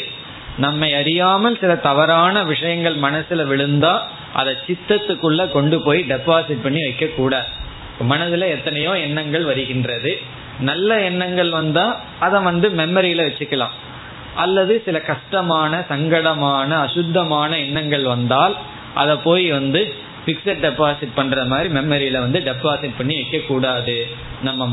A: நம்மை அறியாமல் சில தவறான விஷயங்கள் மனசுல விழுந்தா அதை சித்தத்துக்குள்ள கொண்டு போய் டெபாசிட் பண்ணி வைக்க கூடாது மனதுல எத்தனையோ எண்ணங்கள் வருகின்றது. நல்ல எண்ணங்கள் வந்தா அதை வந்து மெமரியில வச்சுக்கலாம். அல்லது சில கஷ்டமான சங்கடமான அசுத்தமான எண்ணங்கள் வந்தால் அதை போய் வந்து பிக்சட் டெபாசிட் பண்ற மாதிரி மெமரியில வந்து டெபாசிட் பண்ணி வைக்க கூடாது நம்ம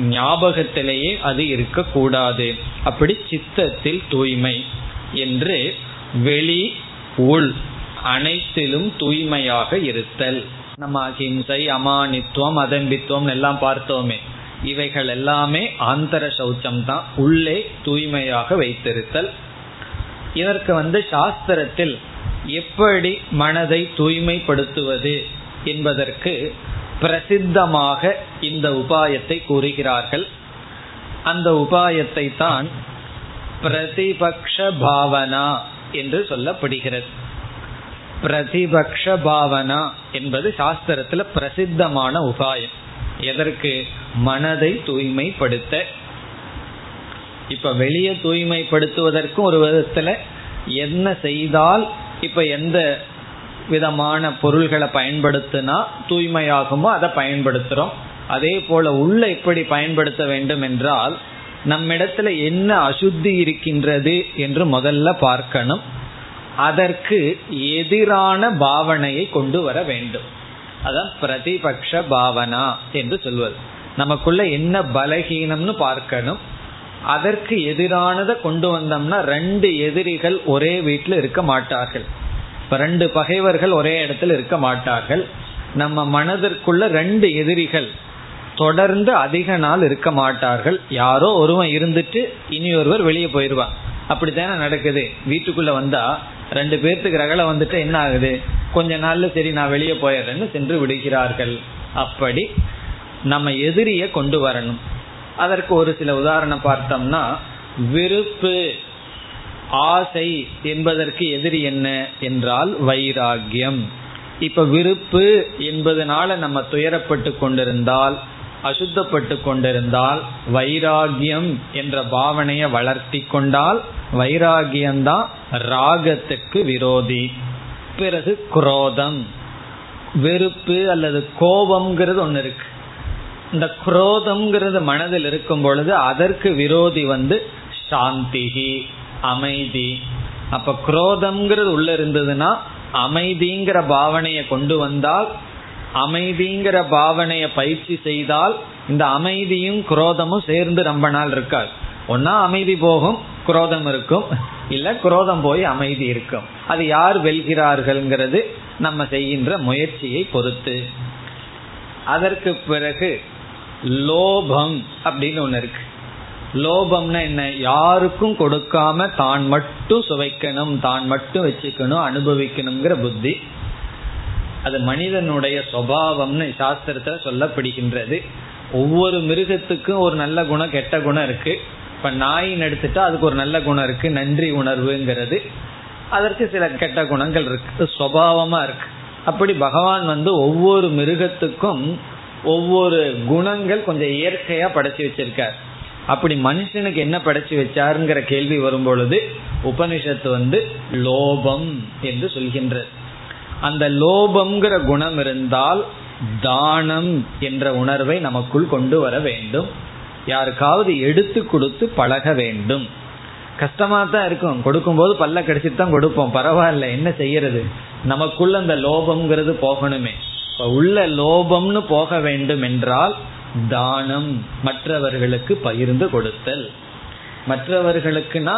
A: ஞாபகத்திலேயே அது இருக்கக்கூடாது. அப்படி சித்தத்தில் தூய்மை என்று வெளி உள் அனைத்திலும் தூய்மையாக இருத்தல். நம்ம அகிம்சை அமானித்துவம் அதம்பித்துவம் எல்லாம் பார்த்தோமே. இவைகள் எல்லாமே ஆந்தர சௌச்சம் தான் உள்ளே தூய்மையாக வைத்திருத்தல். இதற்கு வந்து சாஸ்திரத்தில் எப்படி மனதை தூய்மைப்படுத்துவது என்பதற்கு பிரசித்தமாக இந்த உபாயத்தை கூறுகிறார்கள். அந்த உபாயத்தை தான் பிரதிபக்ஷ பாவனா என்று சொல்லப்படுகிறது. பிரதிபக்ஷ பாவனா என்பது சாஸ்திரத்துல பிரசித்தமான உபாயம். எதற்கு? மனதை தூய்மைப்படுத்த. இப்ப வெளியே தூய்மைப்படுத்துவதற்கும் ஒரு விதத்துல என்ன செய்தால் இப்ப எந்த விதமான பொருள்களை பயன்படுத்தினா தூய்மையாகுமோ அதை பயன்படுத்துறோம். அதே போல உள்ள எப்படி பயன்படுத்த வேண்டும் என்றால் நம்மிடத்துல என்ன அசுத்தி இருக்கின்றது என்று முதல்ல பார்க்கணும். அதற்கு எதிரான பாவனையை கொண்டு வர வேண்டும். அதான் பிரதிபக்ஷ பாவனா என்று சொல்வது. நமக்குள்ள என்ன பலகீனம்னு பார்க்கணும். அதற்கு எதிரானதை கொண்டு வந்தோம்னா ரெண்டு எதிரிகள் ஒரே வீட்டில் இருக்க மாட்டார்கள். இப்ப ரெண்டு பகைவர்கள் ஒரே இடத்துல இருக்க மாட்டார்கள். நம்ம மனதிற்குள்ள ரெண்டு எதிரிகள் தொடர்ந்து அதிக நாள் இருக்க மாட்டார்கள். யாரோ ஒருவன் இருந்துட்டு இனி ஒருவர் வெளியே போயிடுவான். அப்படித்தானே நடக்குது. வீட்டுக்குள்ள வந்தா ரெண்டு பேர்த்துக்கு ரகலை வந்துட்டு என்ன ஆகுது? கொஞ்ச நாள்ல சரி நான் வெளியே போயிடுறேன்னு சென்று விடுகிறார்கள். அப்படி நம்ம எதிரிய கொண்டு வரணும். அதற்கு ஒரு சில உதாரணம் பார்த்தோம்னா விருப்பு ஆசை என்பதற்கு எதிரி என்ன என்றால் வைராகியம் இப்ப விருப்பு என்பதனால நம்ம துயரப்பட்டு கொண்டிருந்தால் அசுத்தப்பட்டு கொண்டிருந்தால் வைராகியம் என்ற பாவனையை வளர்த்தி கொண்டால் வைராகியம்தான் ராகத்துக்கு விரோதி. பிறகு குரோதம். வெறுப்பு அல்லது கோபம்ங்கிறது ஒன்று இருக்கு. இந்த குரோதம்ங்கிறது மனதில் இருக்கும் பொழுது அதற்கு விரோதி வந்து சாந்திகி அமைதி. அப்ப குரோதம்ங்கிறது உள்ள இருந்ததுன்னா அமைதிங்கிற பாவனையை கொண்டு வந்தால் அமைதிங்கிற பாவனைய பயிற்சி செய்தால் இந்த அமைதியும் குரோதமும் சேர்ந்து ரொம்ப நாள் இருக்காது. ஒன்னா அமைதி போகும் குரோதம் இருக்கும். இல்ல குரோதம் போய் அமைதி இருக்கும். அது யார் வெல்கிறார்கள்ங்கிறது நம்ம செய்கின்ற முயற்சியை பொறுத்து. அதற்கு பிறகு லோபம் அப்படின்னு ஒண்ணு இருக்கு. லோபம்னா என்ன? யாருக்கும் கொடுக்காம தான் மட்டும் சுவைக்கணும் தான் மட்டும் வச்சுக்கணும் அனுபவிக்கணுங்கிற புத்தி. அது மனிதனுடைய சுவாவம்னு சாஸ்திரத்துல சொல்லப்படுகின்றது. ஒவ்வொரு மிருகத்துக்கும் ஒரு நல்ல குணம் கெட்ட குணம் இருக்கு. இப்ப நாயின் எடுத்துட்டா அதுக்கு ஒரு நல்ல குணம் இருக்கு நன்றி உணர்வுங்கிறது. அதற்கு சில கெட்ட குணங்கள் இருக்கு. சுவாவமா இருக்கு. அப்படி பகவான் வந்து ஒவ்வொரு மிருகத்துக்கும் ஒவ்வொரு குணங்கள் கொஞ்சம் இயற்கையா படைச்சு வச்சிருக்கார். அப்படி மனுஷனுக்கு என்ன படைச்சு வச்சாருங்கிற கேள்வி வரும் பொழுது உபனிஷத்து வந்து லோபம் என்று சொல்கின்றது. அந்த லோபம்ங்கிற குணம் இருந்தால் தானம் என்ற உணர்வை நமக்குள் கொண்டு வர வேண்டும். யாருக்காவது எடுத்து கொடுத்து பழக வேண்டும். கஷ்டமா தான் இருக்கும். கொடுக்கும்போது பல்ல கடிச்சிட்டு தான் கொடுப்போம். பரவாயில்ல என்ன செய்யறது? நமக்குள்ள அந்த லோபம்ங்கிறது போகணுமே. இப்போ உள்ள லோபம்னு போக வேண்டும் என்றால் தானம் மற்றவர்களுக்கு பகிர்ந்து கொடுத்தல். மற்றவர்களுக்குனா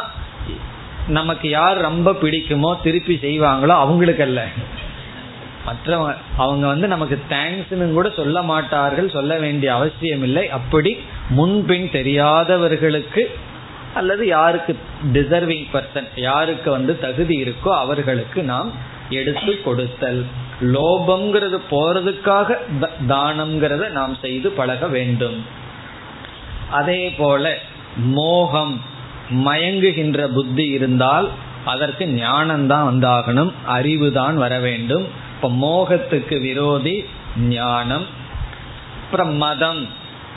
A: நமக்கு யார் ரொம்ப பிடிக்குமோ திருப்பி செய்வாங்களோ அவங்களுக்கு அல்ல மற்றவங்க அவங்க வந்து நமக்கு தேங்க்ஸ்னு கூட சொல்ல மாட்டார்கள் சொல்ல வேண்டிய அவசியம் இல்லை அப்படி முன்பின் தெரியாதவர்களுக்கு அல்லது யாருக்கு டிசர்விங் பர்சன் யாருக்கு வந்து தகுதி இருக்கோ அவர்களுக்கு நாம் எடுத்து கொடுத்தல். லோபம்ங்கிறது போறதுக்காக தானம்ங்கிறத நாம் செய்து பழக வேண்டும். அதே போல மோகம் மயங்குகின்ற புத்தி இருந்தால் அதற்கு ஞானம்தான் வந்தாகணும் அறிவு தான் வர வேண்டும். இப்ப மோகத்துக்கு விரோதி ஞானம். அப்புறம் மதம்.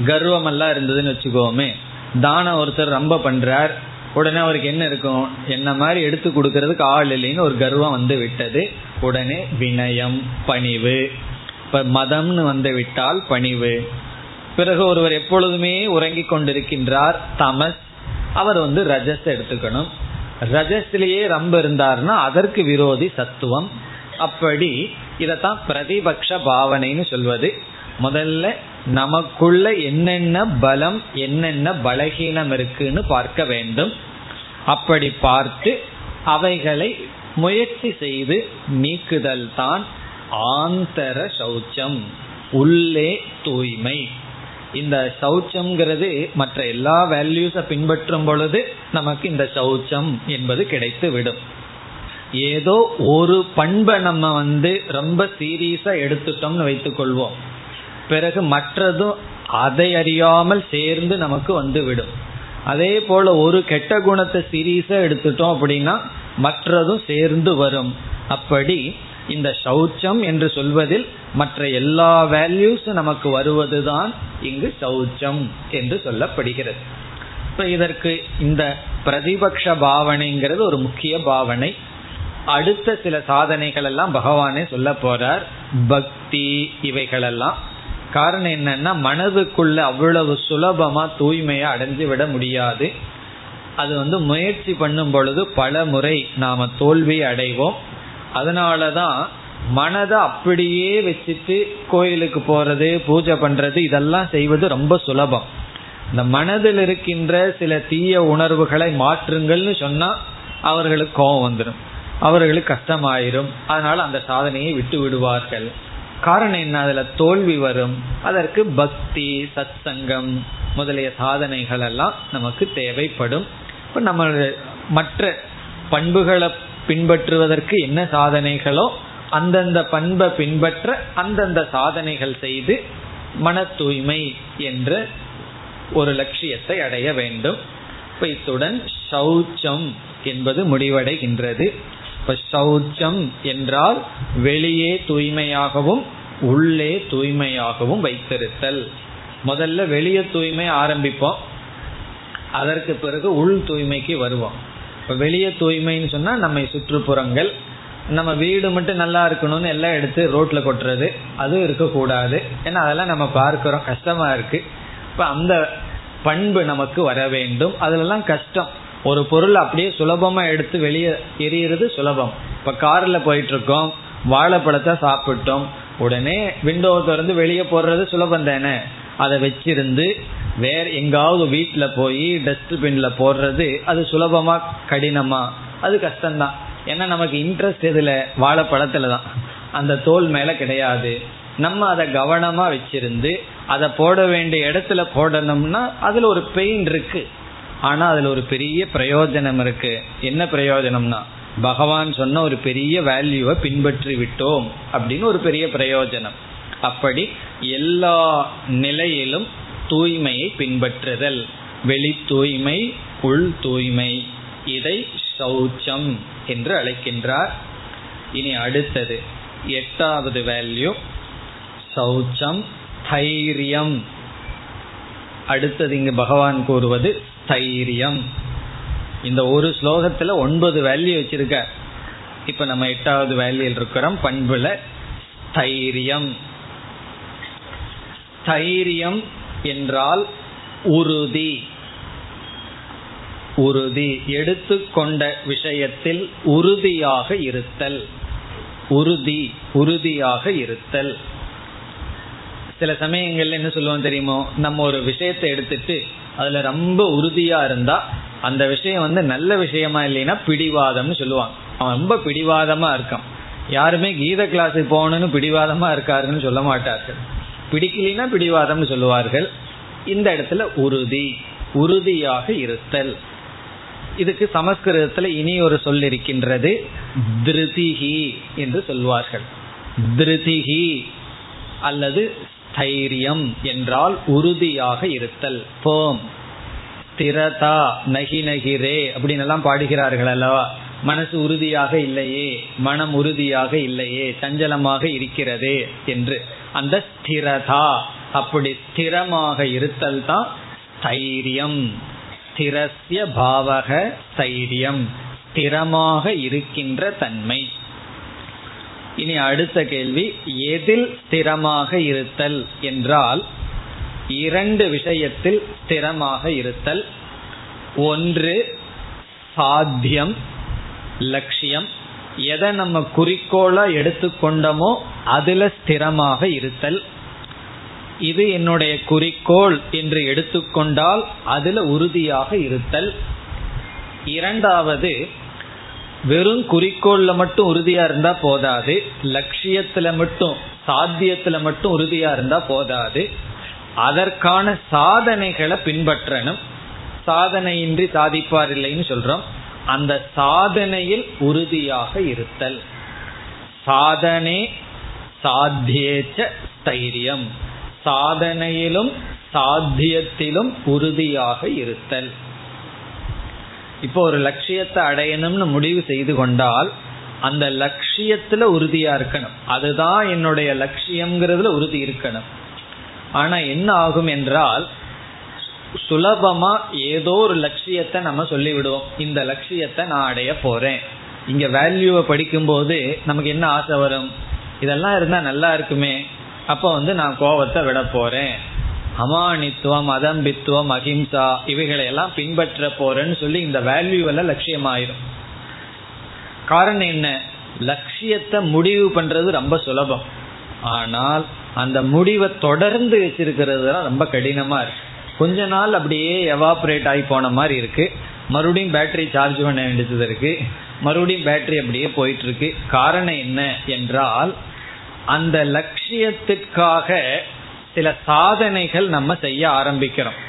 A: கர்வம் எல்லாம் இருந்ததுன்னு வச்சுக்கோமே. தானம் ஒருத்தர் ரொம்ப பண்றார். உடனே அவருக்கு என்ன இருக்கும்? என்ன மாதிரி எடுத்து கொடுக்கறதுக்கு ஆள் இல்லைன்னு ஒரு கர்வம் வந்து விட்டது. உடனே வினயம் பணிவு. இப்ப மதம்னு வந்து விட்டால் பணிவு. பிறகு ஒருவர் எப்பொழுதுமே உறங்கி கொண்டிருக்கின்றார். தமஸ். அவர் வந்து ரஜஸ் எடுத்துக்கணும். ரஜஸ்லேயே ரொம்ப இருந்தார்னா அதற்கு விரோதி சத்துவம். அப்படி இதத்தான் பிரதிபக்ஷ பாவனைன்னு சொல்வது. முதல்ல நமக்குள்ள என்னென்ன பலம் என்னென்ன பலகீனம் இருக்குன்னு பார்க்க வேண்டும். அப்படி பார்த்து அவைகளை முயற்சி செய்து நீக்குதல் தான் ஆந்தர சௌச்சம் உள்ளே தூய்மை. இந்த சௌச்சம்ங்கிறது மற்ற எல்லா வேல்யூஸை பின்பற்றும் பொழுது நமக்கு இந்த சௌச்சம் என்பது கிடைத்து விடும் ஏதோ ஒரு பண்பை நம்ம வந்து ரொம்ப சீரியஸா எடுத்துட்டோம்னு வைத்துக்கொள்வோம். பிறகு மற்றதும் அதை அறியாமல் சேர்ந்து நமக்கு வந்து விடும் அதே போல ஒரு கெட்ட குணத்தை சீரியஸா எடுத்துட்டோம் அப்படின்னா மற்றதும் சேர்ந்து வரும். அப்படி இந்த சௌச்சம் என்று சொல்வதில் மற்ற எல்லா வேல்யூஸும் நமக்கு வருவதுதான் இங்கு சௌச்சம் என்று சொல்லப்படுகிறது. இப்ப இதற்கு இந்த பிரதிபக்ஷ பாவனைங்கிறது ஒரு முக்கிய பாவனை. அடுத்த சில சாதனைகள் எல்லாம் பகவானே சொல்ல போறார். பக்தி இவைகளெல்லாம். காரணம் என்னன்னா மனதுக்குள்ள அவ்வளவு சுலபமா தூய்மையை அடைஞ்சு விட முடியாது. அது வந்து முயற்சி பண்ணும் பொழுது பல முறை நாம தோல்வி அடைவோம். அதனாலதான் மனதை அப்படியே வச்சுட்டு கோயிலுக்கு போறது பூஜை பண்றது இதெல்லாம் செய்வது ரொம்ப சுலபம். இந்த மனதில் இருக்கின்ற சில தீய உணர்வுகளை மாற்றுங்கள்னு சொன்னா அவர்களுக்கு கோபம் வந்துடும் அவர்களுக்கு கஷ்டமாயிரும். அதனால அந்த சாதனையை விட்டு விடுவார்கள். காரணம் என்ன? அதுல தோல்வி வரும். அதற்கு பக்தி சத் சங்கம் முதலிய சாதனைகள் எல்லாம் நமக்கு தேவைப்படும். இப்போ நம்ம மற்ற பண்புகளை பின்பற்றுவதற்கு என்ன சாதனைகளோ அந்தந்த பண்பை பின்பற்ற அந்தந்த சாதனைகள் செய்து மன தூய்மை என்ற ஒரு லட்சியத்தை அடைய வேண்டும். இத்துடன் சௌச்சம் என்பது முடிவடைகின்றது. இப்ப சௌச்சம் என்றால் வெளியே தூய்மையாகவும் உள்ளே தூய்மையாகவும் வைத்திருத்தல். முதல்ல வெளியே தூய்மை ஆரம்பிப்போம். அதற்கு பிறகு உள் தூய்மைக்கு வருவோம். இப்ப வெளியே தூய்மைன்னு சொன்னா நம்ம சுற்றுப்புறங்கள் நம்ம வீடு மட்டும் நல்லா இருக்கணும்னு எல்லாம் எடுத்து ரோட்ல கொட்டுறது அதுவும் இருக்கக்கூடாது. ஏன்னா அதெல்லாம் நம்ம பார்க்கிறோம். கஷ்டமா இருக்கு. இப்ப அந்த பண்பு நமக்கு வர வேண்டும். அதுலலாம் கஷ்டம். ஒரு பொருள் அப்படியே சுலபமா எடுத்து வெளியே எரியறது சுலபம். இப்ப கார்ல போயிட்டு இருக்கோம் வாழைப்பழத்தை சாப்பிட்டோம். உடனே விண்டோ திறந்து வெளியே போடுறது சுலபம் தானே? அதை வச்சிருந்து வேற எங்காவது வீட்டில் போய் டஸ்ட்பின்ல போடுறது அது சுலபமா கடினமா? அது கஷ்டம்தான். ஏன்னா நமக்கு இன்ட்ரெஸ்ட் எதுல? வாழைப்பழத்துல தான். அந்த தோல் மேல கிடையாது. நம்ம அதை கவனமா வச்சிருந்து அதை போட வேண்டிய இடத்துல போடணும்னா அதுல ஒரு பெயின் இருக்கு. ஆனா அதுல ஒரு பெரிய பிரயோஜனம் இருக்கு. என்ன பிரயோஜனம்னா பகவான் சொன்ன ஒரு பெரிய வேல்யூவை பின்பற்றி விட்டோம் அப்படின்னு ஒரு பெரிய பிரயோஜனம். அப்படி எல்லா நிலையிலும் தூய்மையை பின்பற்றுதல். வெளி தூய்மை உள் தூய்மை. இதை சௌச்சம் என்று அழைக்கின்றார். இனி அடுத்தது எட்டாவது வேல்யூ சௌச்சம் தைரியம். அடுத்தது இங்கு பகவான் கூறுவது தைரியம். இந்த ஒரு ஸ்லோகத்துல ஒன்பது வேல்யூ வச்சிருக்க. இப்ப நம்ம எட்டாவது வேல்யூல இருக்கிறோம். பண்புல தைரியம். தைரியம் என்றால் உறுதி. உறுதி. எடுத்துக்கொண்ட விஷயத்தில் உறுதியாக இருத்தல். உறுதி. உறுதியாக இருத்தல். சில சமயங்கள்ல என்ன சொல்லுவோம் தெரியுமோ? நம்ம ஒரு விஷயத்தை எடுத்துட்டு அதுல ரொம்ப உறுதியா இருந்தா அந்த விஷயம் வந்து நல்ல விஷயமா இல்லைன்னா பிடிவாதம்னு சொல்லுவாங்க. அவன் ரொம்ப பிடிவாதமா இருக்கான். யாருமே கீத கிளாஸுக்கு போகணும்னு பிடிவாதமா இருக்காருன்னு சொல்ல மாட்டார்கள். பிடிக்கலைன்னா பிடிவாதம்னு சொல்லுவார்கள். இந்த இடத்துல உறுதி உறுதியாக இருத்தல். இதுக்கு சமஸ்கிருதத்துல இனி ஒரு சொல் இருக்கின்றது திருதிகி என்று சொல்வார்கள். திருதிகி அல்லது தைரியம் என்றால் உறுதியாக இருத்தல். பேம். ஸ்திரதா நகி நகிரே அப்படின்னு எல்லாம் பாடுகிறார்கள் அல்லவா? மனசு உறுதியாக இல்லையே மனம் உறுதியாக இல்லையே சஞ்சலமாக இருக்கிறதே என்று. அந்த ஸ்திரதா அப்படி ஸ்திரமாக இருத்தல் தான் தைரியம். ஸ்திரஸ்ய பாவக தைரியம். ஸ்திரமாக இருக்கின்ற தன்மை. இனி அடுத்த கேள்வி எதில் ஸ்திரமாக இருத்தல் என்றால் இரண்டு விஷயத்தில் ஸ்திரமாக இருத்தல். ஒன்று சாத்தியம் லட்சியம். எதை நம்ம குறிக்கோளா எடுத்துக்கொண்டோமோ அதுல ஸ்திரமாக இருத்தல். இது என்னுடைய குறிக்கோள் என்று எடுத்துக்கொண்டால் அதுல உறுதியாக இருத்தல். இரண்டாவது வெறும் குறிக்கோள்ல மட்டும் உறுதியா இருந்தா போதாது லட்சியத்துல மட்டும் சாத்தியத்துல மட்டும் உறுதியா இருந்தா போதாது. அதற்கான சாதனைகளை பின்பற்றணும். சாதனையின்றி சாதிப்பார் இல்லைன்னு சொல்றோம். அந்த சாதனையில் உறுதியாக இருத்தல். சாதனை சாத்தியேச்ச தைரியம். சாதனையிலும் சாத்தியத்திலும் உறுதியாக இருத்தல். இப்போ ஒரு லட்சியத்தை அடையணும்னு முடிவு செய்து கொண்டால் அந்த லட்சியத்துல உறுதியா இருக்கணும். அதுதான் என்னுடைய லட்சியம்ங்கிறதுல உறுதி இருக்கணும். ஆனா என்ன ஆகும் என்றால் சுலபமா ஏதோ ஒரு லட்சியத்தை நம்ம சொல்லிவிடுவோம். இந்த லட்சியத்தை நான் அடைய போறேன். இங்க வேல்யூவை படிக்கும்போது நமக்கு என்ன ஆசை வரும்? இதெல்லாம் இருந்தா நல்லா இருக்குமே. அப்போ வந்து நான் கோபத்தை விட போறேன். அமானித்துவம் அதம்பித்துவம் அஹிம்சா இவைகளை எல்லாம் பின்பற்ற போறேன்னு சொல்லி இந்த வேல்யூவெல்லாம் லட்சியமாயிரும். காரணம் என்ன? லட்சியத்தை முடிவு பண்றது ரொம்ப சுலபம். ஆனால் அந்த முடிவை தொடர்ந்து வச்சிருக்கிறது தான் ரொம்ப கடினமா இருக்கு. கொஞ்ச நாள் அப்படியே எவாபரேட் ஆகி போன மாதிரி இருக்கு. மறுபடியும் பேட்டரி சார்ஜ் பண்ண வேண்டியது இருக்கு. மறுபடியும் பேட்டரி அப்படியே போயிட்டு இருக்கு. காரணம் என்ன என்றால் அந்த லட்சியத்திற்காக சில சாதனைகள் நம்ம செய்ய ஆரம்பிக்கிறோம்.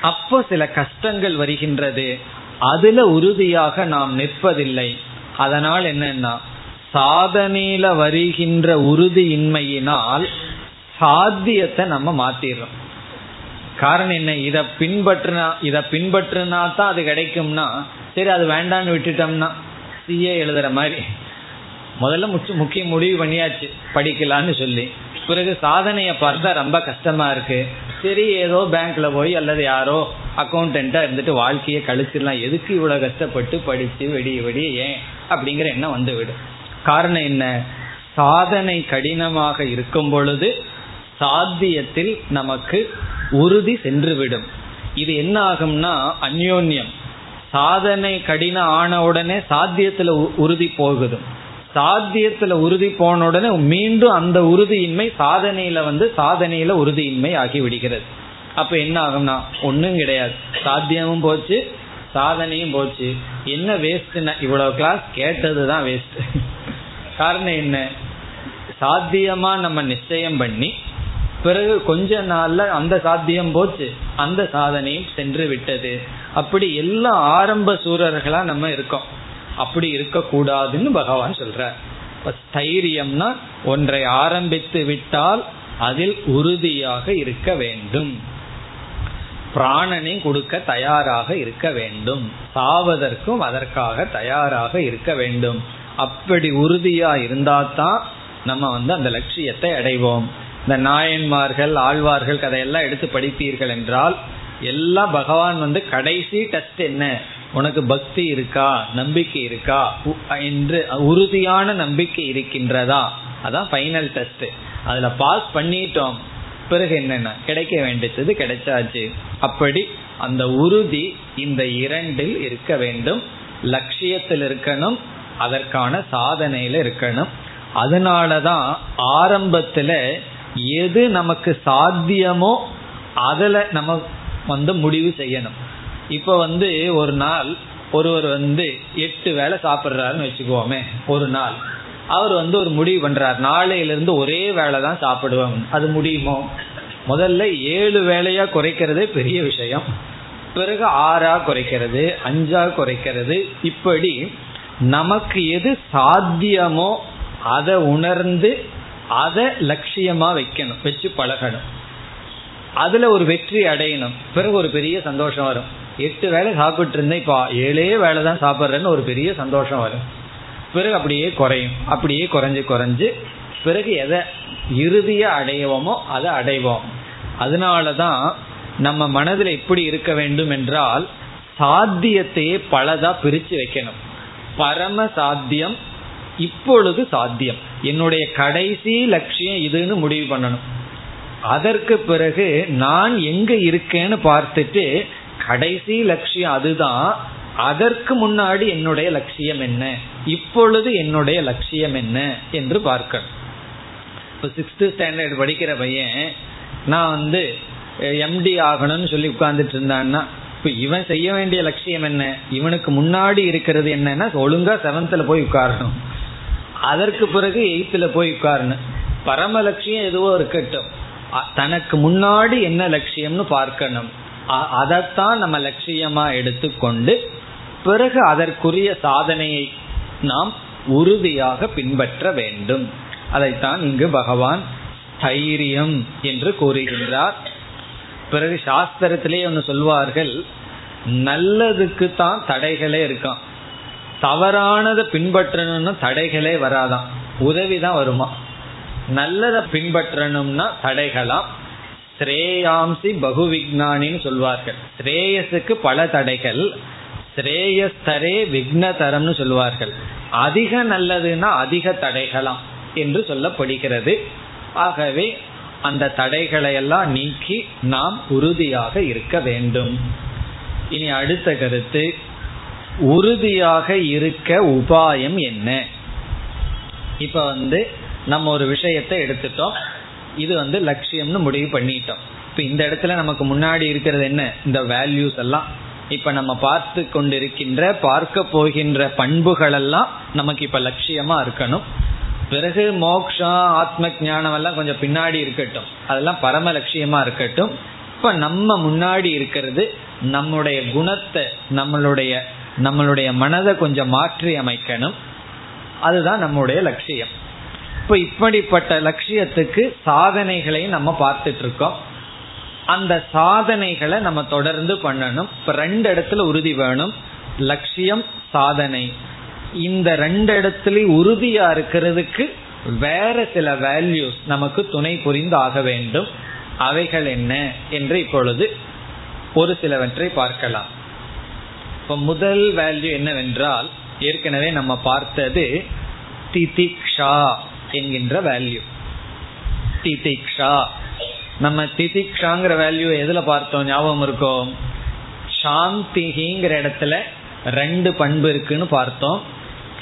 A: அப்போ சில கஷ்டங்கள் வருகின்றது. அதுல உறுதியாக நாம் நிற்பதில்லை. அதனால் என்னன்னா சாதனையில வருகின்ற உறுதியின்மையினால் சாத்தியத்தை நம்ம மாத்திடுறோம். காரணம் என்ன? இதை பின்பற்றினா இதை பின்பற்றினா தான் அது கிடைக்கும்னா சரி அது வேண்டான்னு விட்டுட்டோம்னா சிஏ எழுதுற மாதிரி. முதல்ல முக்கிய முடிவு பண்ணியாச்சு படிக்கலான்னு சொல்லி. பிறகு சாதனையை பார்த்தா ரொம்ப கஷ்டமா இருக்கு. சரி ஏதோ பேங்க்ல போய் அல்லது யாரோ அக்கௌண்டண்டா இருந்துட்டு வாழ்க்கையை கழிச்சிடலாம். எதுக்கு இவ்வளவு கஷ்டப்பட்டு படிச்சு வெடிய வெடிய ஏன் அப்படிங்கிற எண்ணம் வந்து விடும் காரணம் என்ன? சாதனை கடினமாக இருக்கும் பொழுது சாத்தியத்தில் நமக்கு உறுதி சென்றுவிடும். இது என்ன ஆகும்னா அந்யோன்யம். சாதனை கடினம் ஆன உடனே சாத்தியத்துல உறுதி போகுதும் சாத்தியத்துல உறுதி போன உடனே மீண்டும் அந்த உறுதியின்மை சாதனையில வந்து சாதனையில உறுதியின்மை ஆகி விடுகிறது. அப்ப என்ன ஆகும்னா ஒன்றும் கிடையாது. சாத்தியமும் போச்சு சாதனையும் போச்சு. என்ன வேஸ்ட்னா இவ்வளவு கிளாஸ் கேட்டது தான் வேஸ்ட் காரணம் என்ன? சாத்தியமா நம்ம நிச்சயம் பண்ணி பிறகு கொஞ்ச நாள்ல அந்த சாத்தியம் போச்சு அந்த சாதனையும் சென்று விட்டது. அப்படி எல்லா ஆரம்ப சூரர்களா நம்ம இருக்கோம். அப்படி இருக்கக்கூடாதுன்னு பகவான் சொல்ற ஸ்தைரியம்னா ஒன்றை ஆரம்பித்து விட்டால் அதில் உறுதியாக இருக்க வேண்டும். பிராணனை கொடுக்க தயாராக இருக்க வேண்டும். சாவதற்கும் அதற்காக தயாராக இருக்க வேண்டும். அப்படி உறுதியா இருந்தா தான் நம்ம வந்து அந்த லட்சியத்தை அடைவோம். இந்த நாயன்மார்கள் ஆழ்வார்கள் கதையெல்லாம் எடுத்து படிப்பீர்கள் என்றால் எல்லாம் பகவான் வந்து கடைசி டெஸ்ட் என்ன? உனக்கு பக்தி இருக்கா? நம்பிக்கை இருக்கா? என்று உறுதியான நம்பிக்கை இருக்கின்றதா? அதான் ஃபைனல் டெஸ்ட் அதுல பாஸ் பண்ணிட்டோம். பிறகு என்னென்ன? கிடைக்க வேண்டியது கிடைச்சாச்சு. அப்படி அந்த உறுதி இந்த இரண்டில் இருக்க வேண்டும். லட்சியத்தில் இருக்கணும். அதற்கான சாதனையில இருக்கணும். அதனாலதான் ஆரம்பத்துல எது நமக்கு சாத்தியமோ அதில் நம்ம வந்து முடிவு செய்யணும். இப்போ வந்து ஒரு நாள் ஒருவர் வந்து எட்டு வேலை சாப்பிட்றாருன்னு வச்சுக்கோமே ஒரு நாள். அவர் வந்து ஒரு முடிவு பண்றார். நாளையிலிருந்து ஒரே வேலை தான் சாப்பிடுவோம். அது முடியுமோ? முதல்ல ஏழு வேலையா குறைக்கிறதே பெரிய விஷயம். பிறகு ஆறா குறைக்கிறது அஞ்சா குறைக்கிறது. இப்படி நமக்கு எது சாத்தியமோ அதை உணர்ந்து அதை லட்சியமா வைக்கணும் வச்சு பழகணும். அதுல ஒரு வெற்றி அடையணும். பிறகு ஒரு பெரிய சந்தோஷம் வரும். எட்டு வேலை சாப்பிட்டு இருந்தேன் இப்போ ஏழே வேலை தான் சாப்பிட்றேன்னு ஒரு பெரிய சந்தோஷம் வரும். பிறகு அப்படியே குறையும். அப்படியே குறைஞ்சு குறைஞ்சு பிறகு எதை இறுதியாக அடைவோமோ அதை அடைவோம். அதனால தான் நம்ம மனதில் எப்படி இருக்க வேண்டும் என்றால் சாத்தியத்தையே பலதா பிரித்து வைக்கணும். பரம சாத்தியம் இப்பொழுது சாத்தியம். என்னுடைய கடைசி லட்சியம் இதுன்னு முடிவு பண்ணணும். அதற்கு பிறகு நான் எங்க இருக்கேன்னு பார்த்துட்டு கடைசி லட்சியம் அதுதான். அதற்கு முன்னாடி என்னுடைய லட்சியம் என்ன? இப்பொழுது என்னுடைய லட்சியம் என்ன? என்று பார்க்கணும். இப்போ சிக்ஸ்த் ஸ்டாண்டர்ட் படிக்கிற பையன் நான் வந்து எம்டி ஆகணும்னு சொல்லி உட்கார்ந்துட்டு இருந்தான்னா இப்போ இவன் செய்ய வேண்டிய லட்சியம் என்ன? இவனுக்கு முன்னாடி இருக்கிறது என்னன்னா ஒழுங்கா செவன்த்தில் போய் உட்காரணும். அதற்கு பிறகு எயித்தில் போய் உட்காரணும். பரம லட்சியம் எதுவோ இருக்கட்டும். தனக்கு முன்னாடி என்ன லட்சியம்னு பார்க்கணும். அதைத்தான் நம்ம லட்சியமா எடுத்துக்கொண்டு பிறகு அதற்குரிய சாதனையை நாம் உறுதியாக பின்பற்ற வேண்டும். அதைத்தான் இங்கு பகவான் தைரியம் என்று கூறுகின்றார். பிறகு சாஸ்திரத்திலே ஒன்று சொல்வார்கள் நல்லதுக்கு தான் தடைகளே இருக்கான் தவறானதை பின்பற்றணும்னா தடைகளே வராதான் உதவி தான் வருமா? நல்லதை பின்பற்றணும்னா தடைகளாம். ஸ்ரேயாம்சி பகு விக்னானின்னு சொல்வார்கள். ஸ்ரேயஸுக்கு பல தடைகள். ஸ்ரேயஸ்தரே விக்னதரம்னு சொல்வார்கள். அதிக நல்லதுன்னா அதிக தடைகளாம் என்று சொல்லப்படுகிறது. ஆகவே அந்த தடைகளை எல்லாம் நீக்கி நாம் உறுதியாக இருக்க வேண்டும். இனி அடுத்த கருத்து உறுதியாக இருக்க உபாயம் என்ன? இப்ப வந்து நம்ம ஒரு விஷயத்தை எடுத்துட்டோம். இது வந்து லட்சியம்னு முடிவு பண்ணிட்டோம். இப்ப இந்த இடத்துல நமக்கு முன்னாடி இருக்கிறது என்ன? இந்த வேல்யூஸ் எல்லாம். இப்ப நம்ம பார்த்து கொண்டிருக்கின்ற பார்க்க போகின்ற பண்புகள் எல்லாம் நமக்கு இப்ப லட்சியமா இருக்கணும். பிறகு மோக்ஷம் ஆத்ம ஞானம் எல்லாம் கொஞ்சம் பின்னாடி இருக்கட்டும். அதெல்லாம் பரம லட்சியமா இருக்கட்டும். இப்ப நம்ம முன்னாடி இருக்கிறது நம்முடைய குணத்தை நம்மளுடைய நம்மளுடைய மனதை கொஞ்சம் மாற்றி அமைக்கணும். அதுதான் நம்முடைய லட்சியம். இப்ப இப்படிப்பட்ட லட்சியத்துக்கு சாதனைகளையும் நம்ம பார்த்துட்டு இருக்கோம் அந்த சாதனைகளை நம்ம தொடர்ந்து பண்ணணும். இப்ப ரெண்டு இடத்துல உறுதி வேணும். லட்சியம் சாதனை. இந்த ரெண்டு இடத்துலயும் உறுதியா இருக்கிறதுக்கு வேற சில வேல்யூஸ் நமக்கு துணை புரிந்து ஆக வேண்டும். அவைகள் என்ன என்று இப்பொழுது ஒரு சிலவற்றை பார்க்கலாம். இப்ப முதல் வேல்யூ என்னவென்றால் ஏற்கனவே நம்ம பார்த்தது திதிக்ஷா. என்கின்ற வேல்யூ திதிக்ஷா. நம்ம திதிக்ஷாங்கிற வேல்யூ எதுல பார்த்தோம்? ஞாபகம் இருக்கோம் சாந்திகிங்கிற இடத்துல ரெண்டு பண்பு இருக்குன்னு பார்த்தோம்.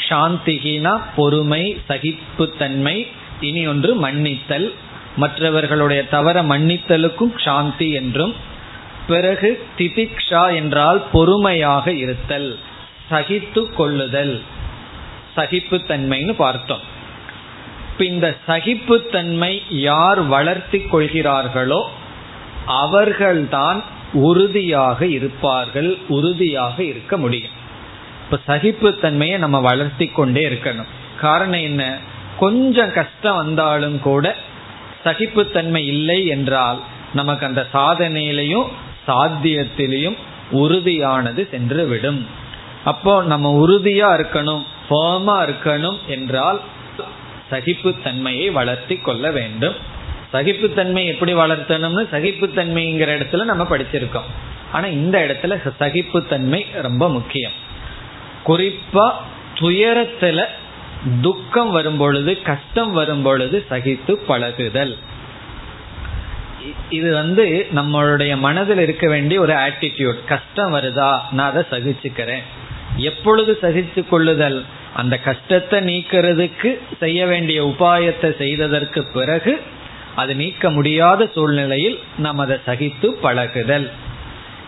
A: சாந்திகினா பொறுமை சகிப்புத்தன்மை இனி ஒன்று மன்னித்தல். மற்றவர்களுடைய தவற மன்னித்தலுக்கும் சாந்தி என்றும். பிறகு திதிக்ஷா என்றால் பொறுமையாக இருத்தல் சகித்து கொள்ளுதல் சகிப்புத்தன்மைன்னு பார்த்தோம். இந்த சகிப்புத்தன்மை யார் வளர்த்தி கொள்கிறார்களோ அவர்கள்தான் உறுதியாக இருப்பார்கள் உறுதியாக இருக்க முடியும். இப்ப சகிப்புத்தன்மையை நம்ம வளர்த்தி கொண்டே இருக்கணும். காரணம் என்ன? கொஞ்சம் கஷ்டம் வந்தாலும் கூட சகிப்புத்தன்மை இல்லை என்றால் நமக்கு அந்த சாதனையிலையும் சாத்தியத்திலையும் உறுதியானது சென்று விடும் அப்போ நம்ம உறுதியா இருக்கணும் ஃபேமா இருக்கணும் என்றால் சகிப்புத்தன்மையை வளர்த்தி கொள்ள வேண்டும். சகிப்புத்தன்மை எப்படி வளர்த்தணும்னு சகிப்புத்தன்மைங்கிற இடத்துல நம்ம படிச்சிருக்கோம். ஆனா இந்த இடத்துல சகிப்புத்தன்மை ரொம்ப முக்கியம். குறிப்பா துயரத்துல துக்கம் வரும் பொழுது கஷ்டம் வரும் பொழுது சகித்து பழகுதல். இது வந்து நம்மளுடைய மனதில் இருக்க வேண்டிய ஒரு ஆட்டிடியூட் கஷ்டம் வருதா? நான் அதை சகிச்சுக்கிறேன். எப்பொழுது சகித்து கொள்ளுதல்? அந்த கஷ்டத்தை நீக்கிறதுக்கு செய்ய வேண்டிய உபாயத்தை செய்ததற்கு பிறகு அது நீக்க முடியாத சூழ்நிலையில் நாம் அதை சகித்து பழகுதல்.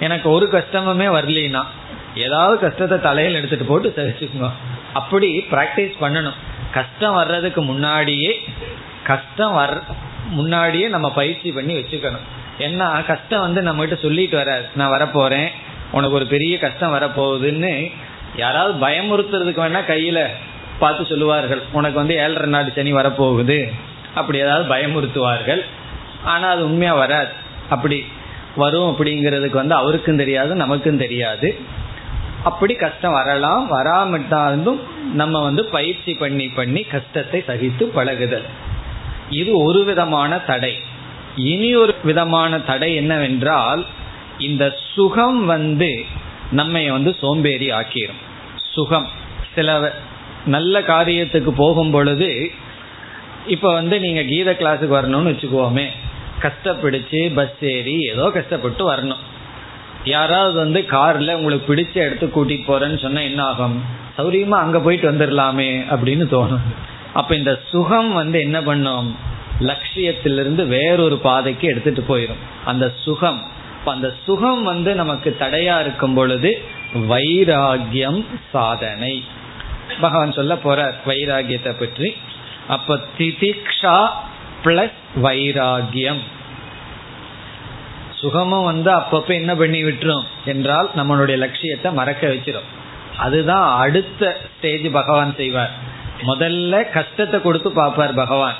A: எனக்கு ஒரு கஷ்டமுமே வரலினா ஏதாவது கஷ்டத்தை தலையில் எடுத்துட்டு போட்டு சகிச்சுக்கோங்க. அப்படி ப்ராக்டிஸ் பண்ணணும். கஷ்டம் வர்றதுக்கு முன்னாடியே கஷ்டம் வர் முன்னாடியே நம்ம பயிற்சி பண்ணி வச்சுக்கணும். ஏன்னா கஷ்டம் வந்து நம்மகிட்ட சொல்லிட்டு வராது நான் வரப்போறேன். உனக்கு ஒரு பெரிய கஷ்டம் வரப்போகுதுன்னு யாராவது பயமுறுத்துறதுக்கு வேணா கையில பார்த்து சொல்லுவார்கள் உனக்கு வந்து ஏழரை நாடு சனி வரப்போகுது. அப்படி ஏதாவது பயமுறுத்துவார்கள். ஆனா அது உண்மையா வராது. அப்படி வரும் அப்படிங்கிறதுக்கு வந்து அவருக்கும் தெரியாது நமக்கும் தெரியாது. அப்படி கஷ்டம் வரலாம் வராமட்டாலும் நம்ம வந்து பயிற்சி பண்ணி பண்ணி கஷ்டத்தை சகித்து பழகுதல். இது ஒரு விதமான தடை. இனி ஒரு விதமான தடை என்னவென்றால் இந்த சுகம் வந்து நம்மை வந்து சோம்பேறி ஆக்கிரும். சுகம். சில நல்ல காரியத்துக்கு போகும் பொழுது இப்போ வந்து நீங்கள் கீத கிளாஸுக்கு வரணும்னு வச்சுக்கோமே. கஷ்டப்பிடிச்சு பஸ் ஏறி ஏதோ கஷ்டப்பட்டு வரணும். யாராவது வந்து காரில் உங்களுக்கு பிடிச்ச இடத்துக்கு கூட்டிகிட்டு போகிறேன்னு சொன்னால் என்ன ஆகும்? சௌரியமாக அங்கே போயிட்டு வந்துடலாமே அப்படின்னு தோணும். அப்போ இந்த சுகம் வந்து என்ன பண்ணும்? லட்சியத்திலிருந்து வேறொரு பாதைக்கு எடுத்துட்டு போயிடும் அந்த சுகம் அந்த சுகம் வந்து நமக்கு தடையா இருக்கும் பொழுது வைராகியம் சாதனை. பகவான் சொல்ல போற வைராகியத்தை பற்றி. அப்ப திதிக்ஷா பிளஸ் வைராகியம். சுகமும் வந்து அப்பப்ப என்ன பண்ணி விட்டுரும் என்றால் நம்மளுடைய லட்சியத்தை மறக்க வச்சிரும். அதுதான் அடுத்த ஸ்டேஜ் பகவான் செய்வார். முதல்ல கஷ்டத்தை கொடுத்து பார்ப்பார் பகவான்.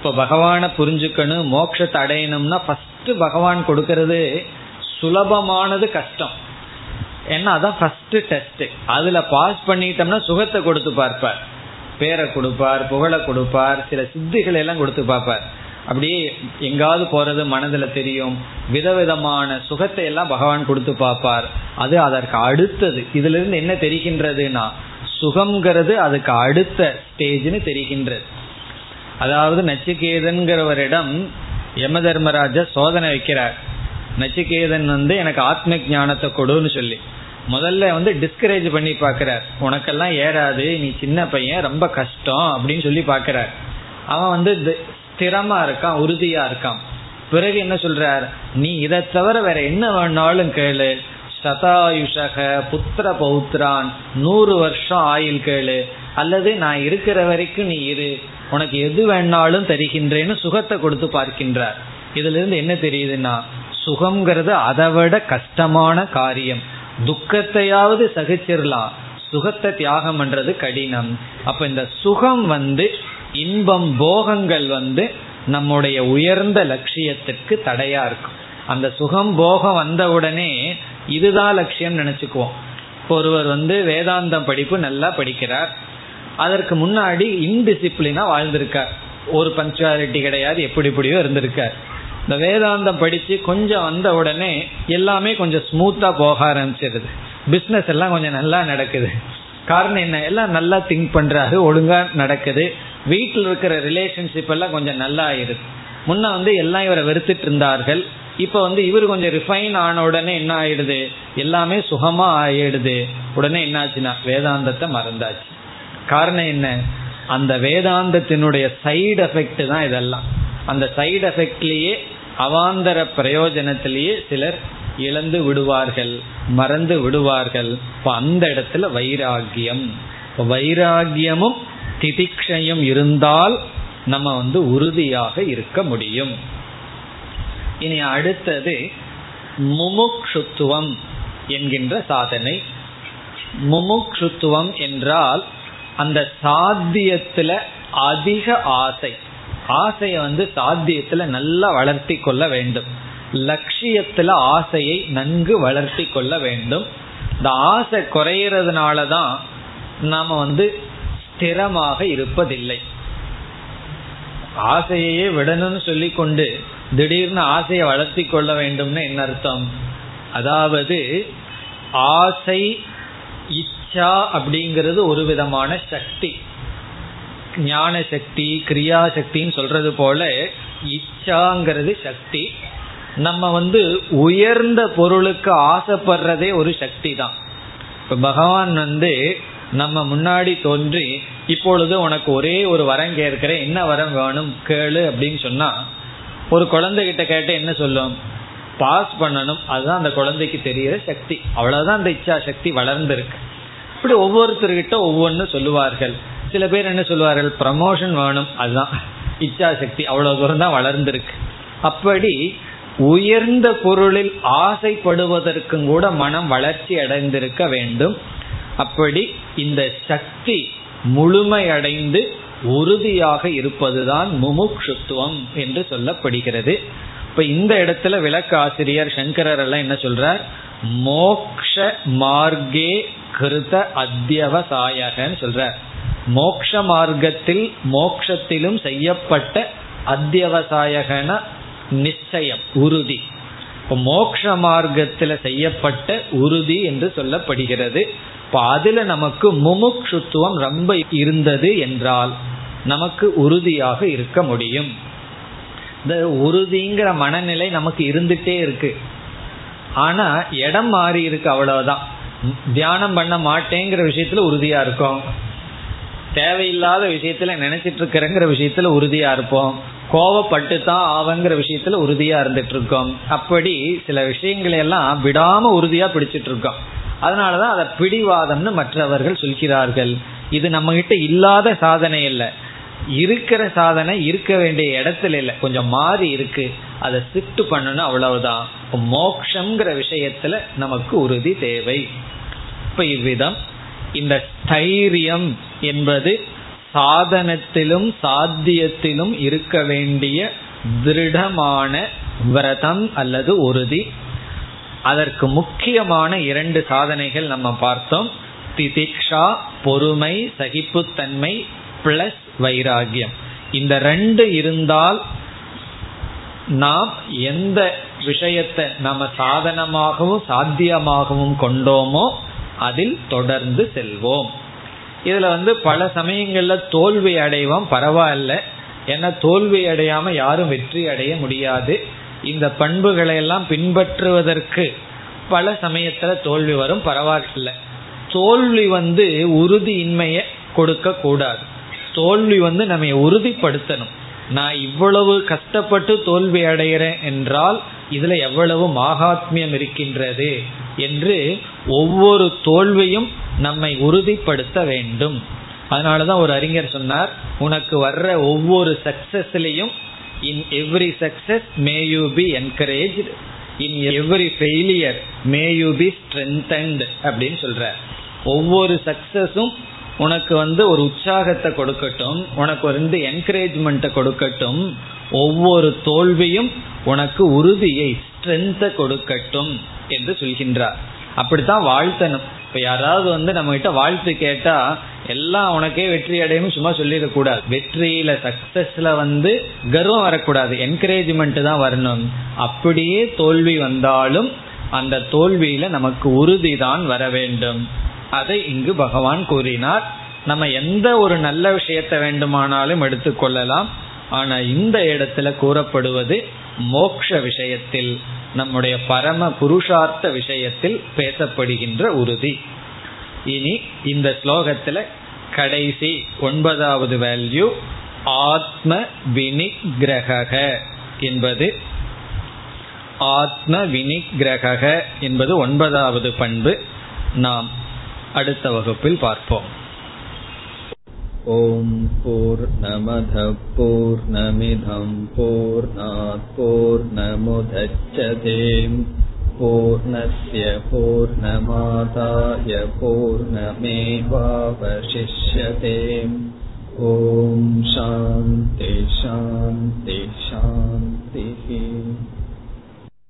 A: இப்ப பகவானை புரிஞ்சுக்கணும் மோட்சத்தை அடையணும்னா ஃபர்ஸ்ட் பகவான் கொடுக்கறது சுலபமானது கஷ்டம். ஏன்னா அதான் ஃபர்ஸ்ட் டெஸ்ட் அதுல பாஸ் பண்ணிட்டோம்னா சுகத்தை கொடுத்து பார்ப்பார். பேரை கொடுப்பார் புகழை கொடுப்பார் சில சித்திகளை எல்லாம் கொடுத்து பார்ப்பார். அப்படியே எங்காவது போறது மனதுல தெரியும். விதவிதமான சுகத்தை எல்லாம் பகவான் கொடுத்து பார்ப்பார். அது அதற்கு அடுத்தது. இதுல இருந்து என்ன தெரிகின்றதுன்னா சுகம்ங்கிறது அதுக்கு அடுத்த ஸ்டேஜ்னு தெரிகின்றது. அதாவது நச்சிகேதன்கிறவரிடம் யம தர்மராஜா சோதனை வைக்கிறார். நச்சிகேதன் வந்து எனக்கு ஆத்ம ஞானத்தை கொடுன்னு சொல்லி. முதல்ல வந்து டிஸ்கரேஜ் பண்ணி பார்க்கிறார். உனக்கெல்லாம் ஏறாது நீ சின்ன பையன் ரொம்ப கஷ்டம் அப்படின்னு சொல்லி பார்க்கிறார். அவன் வந்து ஸ்திரமா இருக்கான் உறுதியா இருக்கான். பிறகு என்ன சொல்றார்? நீ இதை தவிர வேற என்ன வேணாலும் கேளு. சதாயுஷக புத்திர பௌத்ரான் நூறு வருஷம் ஆயுள் கேளு. அல்லது நான் இருக்கிற வரைக்கும் நீ இரு உனக்கு எது வேணாலும் தருகின்றேன்னு சுகத்தை கொடுத்து பார்க்கின்றார். இதுல இருந்து என்ன தெரியுதுன்னா சுகம்ங்கிறது அதை விட கஷ்டமான காரியம். துக்கத்தையாவது சகிச்சிடலாம் சுகத்தை தியாகம் பண்றது கடினம். அப்ப இந்த சுகம் வந்து இன்பம் போகங்கள் வந்து நம்முடைய உயர்ந்த லட்சியத்துக்கு தடையா இருக்கும். அந்த சுகம் போகம் வந்த உடனே இதுதான் லட்சியம் நினைச்சுக்குவோம். ஒருவர் வந்து வேதாந்தம் படிப்பு நல்லா படிக்கிறார். அதற்கு முன்னாடி இன்டிசிப்ளினா வாழ்ந்திருக்கார். ஒரு பஞ்சுவாலிட்டி கிடையாது எப்படி எப்படியோ இருந்திருக்கார். இந்த வேதாந்தம் படிச்சு கொஞ்சம் வந்த உடனே எல்லாமே கொஞ்சம் ஸ்மூத்தா போக ஆரம்பிச்சிருது. பிஸ்னஸ் எல்லாம் கொஞ்சம் நல்லா நடக்குது. காரணம் என்ன? எல்லாம் நல்லா திங்க் பண்றாரு ஒழுங்கா நடக்குது. வீட்டில் இருக்கிற ரிலேஷன்ஷிப் எல்லாம் கொஞ்சம் நல்லா ஆயிருது முன்ன வந்து எல்லாம் இவரை வெறுத்துட்டு இருந்தார்கள். இப்ப வந்து இவர் கொஞ்சம் ரிஃபைன் ஆன உடனே என்ன ஆயிடுது? எல்லாமே சுகமா ஆயிடுது. உடனே என்னாச்சுன்னா வேதாந்தத்தை மறந்தாச்சு. காரணம் என்ன? அந்த வேதாந்தத்தினுடைய சைடு எஃபெக்ட் தான் இதெல்லாம். அந்த சைடு எஃபெக்ட்லேயே அவாந்தர பிரயோஜனத்திலேயே சிலர் இழந்து விடுவார்கள் மறந்து விடுவார்கள். இப்போ அந்த இடத்துல வைராகியம். வைராகியமும் திதிக்ஷையும் இருந்தால் நம்ம வந்து உறுதியாக இருக்க முடியும். இனி அடுத்தது முமுக்ஷுத்துவம் என்கின்ற சாதனை. முமுக்ஷுத்துவம் என்றால் அந்த சாத்தியத்துல அதிக ஆசை. ஆசையை வந்து சாத்தியத்துல நல்லா வளர்த்தி கொள்ள வேண்டும். லட்சியத்துல ஆசையை நன்கு வளர்த்தி கொள்ள வேண்டும். இந்த ஆசை குறையிறதுனால தான் நாம வந்து ஸ்திரமாக இருப்பதில்லை. ஆசையையே விடணும்னு சொல்லி கொண்டு திடீர்னு ஆசையை வளர்த்தி கொள்ள வேண்டும்னு என்ன அர்த்தம்? அதாவது ஆசை இச்சா அப்படிங்கிறது ஒரு விதமான சக்தி. ஞான சக்தி கிரியா சக்தின்னு சொல்றது போல இச்சாங்கிறது சக்தி. நம்ம வந்து உயர்ந்த பொருளுக்கு ஆசைப்படுறதே ஒரு சக்தி தான். இப்ப பகவான் வந்து நம்ம முன்னாடி தோன்றி இப்பொழுது உனக்கு ஒரே ஒரு வரம் கேட்கிறேன் என்ன வரம் வேணும் கேளு அப்படின்னு சொன்னா ஒரு குழந்தைகிட்ட கேட்ட என்ன சொல்லும்? பாஸ் பண்ணணும். அதுதான் அந்த குழந்தைக்கு தெரியிற சக்தி. அவ்வளவுதான் அந்த இச்சா சக்தி வளர்ந்துருக்கு. இப்படி ஒவ்வொருத்தர்கிட்ட ஒவ்வொன்று சொல்லுவார்கள். சில பேர் என்ன சொல்லுவார்கள்? ப்ரமோஷன் வேணும். அதுதான். இச்சா சக்தி அவ்வளவு தூரம் தான் வளர்ந்துருக்கு. அப்படி உயர்ந்த பொருளில் ஆசைப்படுவதற்கும் கூட மனம் வளர்ச்சி அடைந்திருக்க வேண்டும். அப்படி இந்த சக்தி முழுமையடைந்து உறுதியாக இருப்பதுதான் முமுக்ஷுத்துவம் என்று சொல்லப்படுகிறது. இப்ப இந்த இடத்துல விளக்க ஆசிரியர் சங்கரர் எல்லாம் என்ன சொல்றார்? மோக்ஷ மார்க்கே கிருத அத்தியவசாயகன்னு சொல்றார். மோக்ஷ மார்க்கத்தில் மோக்ஷத்திலும் செய்யப்பட்ட அத்தியவசாயகன நிச்சயம் உறுதி. மோக்ஷ மார்க்கத்தில் செய்யப்பட்ட உறுதி என்று சொல்லப்படுகிறது. இப்போ அதுல நமக்கு முமுக்ஷுத்துவம் ரொம்ப இருந்தது என்றால் நமக்கு உறுதியாக இருக்க முடியும். இந்த உறுதிங்கிற மனநிலை நமக்கு இருந்துட்டே இருக்கு. ஆனா இடம் மாறி இருக்கு அவ்வளவுதான். தியானம் பண்ண மாட்டேங்கிற விஷயத்துல உறுதியா இருக்கும். தேவையில்லாத விஷயத்துல நினைச்சிட்டு இருக்கிறேங்கிற விஷயத்துல உறுதியா இருப்போம். கோவப்பட்டு தான் ஆவங்கிற விஷயத்துல உறுதியா இருந்துட்டு இருக்கோம் அப்படி சில விஷயங்களை எல்லாம் விடாம உறுதியா பிடிச்சிட்டு இருக்கோம் அதனாலதான் அதை பிடிவாதம்னு மற்றவர்கள் சொல்கிறார்கள். இது நம்ம கிட்ட இல்லாத சாதனை இல்லை இருக்கிற சாதனை இருக்க வேண்டிய இடத்துல இல்லை. கொஞ்சம் மாறி இருக்கு. அதை சிட்டு பண்ணணும் அவ்வளவுதான். மோக்ஷங்கிற விஷயத்துல நமக்கு உறுதி தேவை. இப்ப இவ்விதம். இந்த ஸ்தைரியம் என்பது சாதனத்திலும் சாத்தியத்திலும் இருக்க வேண்டிய திருடமான விரதம் அல்லது உறுதி. அதற்கு முக்கியமான இரண்டு சாதனைகள் நம்ம பார்த்தோம். திதிக்ஷா பொறுமை சகிப்புத்தன்மை பிளஸ் வைராகியம். இந்த ரெண்டு இருந்தால் நாம் எந்த விஷயத்தை நம்ம சாதனமாகவும் சாத்தியமாகவும் கொண்டோமோ அதில் தொடர்ந்து செல்வோம். இதுல வந்து பல சமயங்கள்ல தோல்வி அடைவோம் பரவாயில்ல. ஏன்னா தோல்வி அடையாம யாரும் வெற்றி அடைய முடியாது. இந்த பண்புகளை எல்லாம் பின்பற்றுவதற்கு பல சமயத்துல தோல்வி வரும் பரவாயில்ல. தோல்வி வந்து உறுதியின்மையை கொடுக்க கூடாது தோல்வி வந்து நம்ம உறுதிப்படுத்தணும். நான் இவ்வளவு கஷ்டப்பட்டு தோல்வி அடைகிறேன் என்றால் இதுல எவ்வளவு மகாத்மியம் இருக்கின்றது என்று ஒவ்வொரு தோல்வியும் நம்மை உறுதிப்படுத்த வேண்டும். அதனாலதான் ஒரு அறிஞர் சொன்னார் உனக்கு வர்ற ஒவ்வொரு சக்சஸ்லயும் in every success may you be encourage in every failure may you be strengthened அப்படின்னு சொல்ற ஒவ்வொரு சக்சஸும் உனக்கு வந்து ஒரு உற்சாகத்தை கொடுக்கட்டும் உனக்கு வந்து என்கரேஜ்மெண்ட்டை கொடுக்கட்டும் ஒவ்வொரு தோல்வியும் உனக்கு உறுதியை ஸ்ட்ரென்த்தை கொடுக்கட்டும் என்று சொல்கின்றார். அப்படித்தான் வாழ்த்தணும். இப்ப யாராவது வந்து நம்ம கிட்ட வாழ்த்து கேட்டா எல்லாம் உனக்கே வெற்றி அடையும் சும்மா சொல்லிடக்கூடாது. வெற்றியில சக்சஸ்ல வந்து கர்வம் வரக்கூடாது. என்கரேஜ்மெண்ட் தான் வரணும். அப்படியே தோல்வி வந்தாலும் அந்த தோல்வியில நமக்கு உறுதி தான் வர வேண்டும். அதை இங்கு பகவான் கூறினார். நம்ம எந்த ஒரு நல்ல விஷயத்தை வேண்டுமானாலும் எடுத்துக்கொள்ளலாம். ஆனா இந்த இடத்துல கூறப்படுவது மோக்ஷ விஷயத்தில் நம்முடைய பரம புருஷார்த்த விஷயத்தில் பேசப்படுகின்ற உறுதி. இனி இந்த ஸ்லோகத்துல கடைசி ஒன்பதாவது வேல்யூ ஆத்ம வினிகிரக என்பது ஆத்ம வினிகிரக என்பது ஒன்பதாவது பண்பு. நாம் அடுத்த வகுப்பில் பார்ப்போம்
B: ॐ पूर्णमधपूर्णमिधम्पूर्णापूर्णमुदच्छते पूर्णस्य पूर्णमादाय पूर्णमेवावशिष्यते ॐ शान्ति शान्ति शान्तिः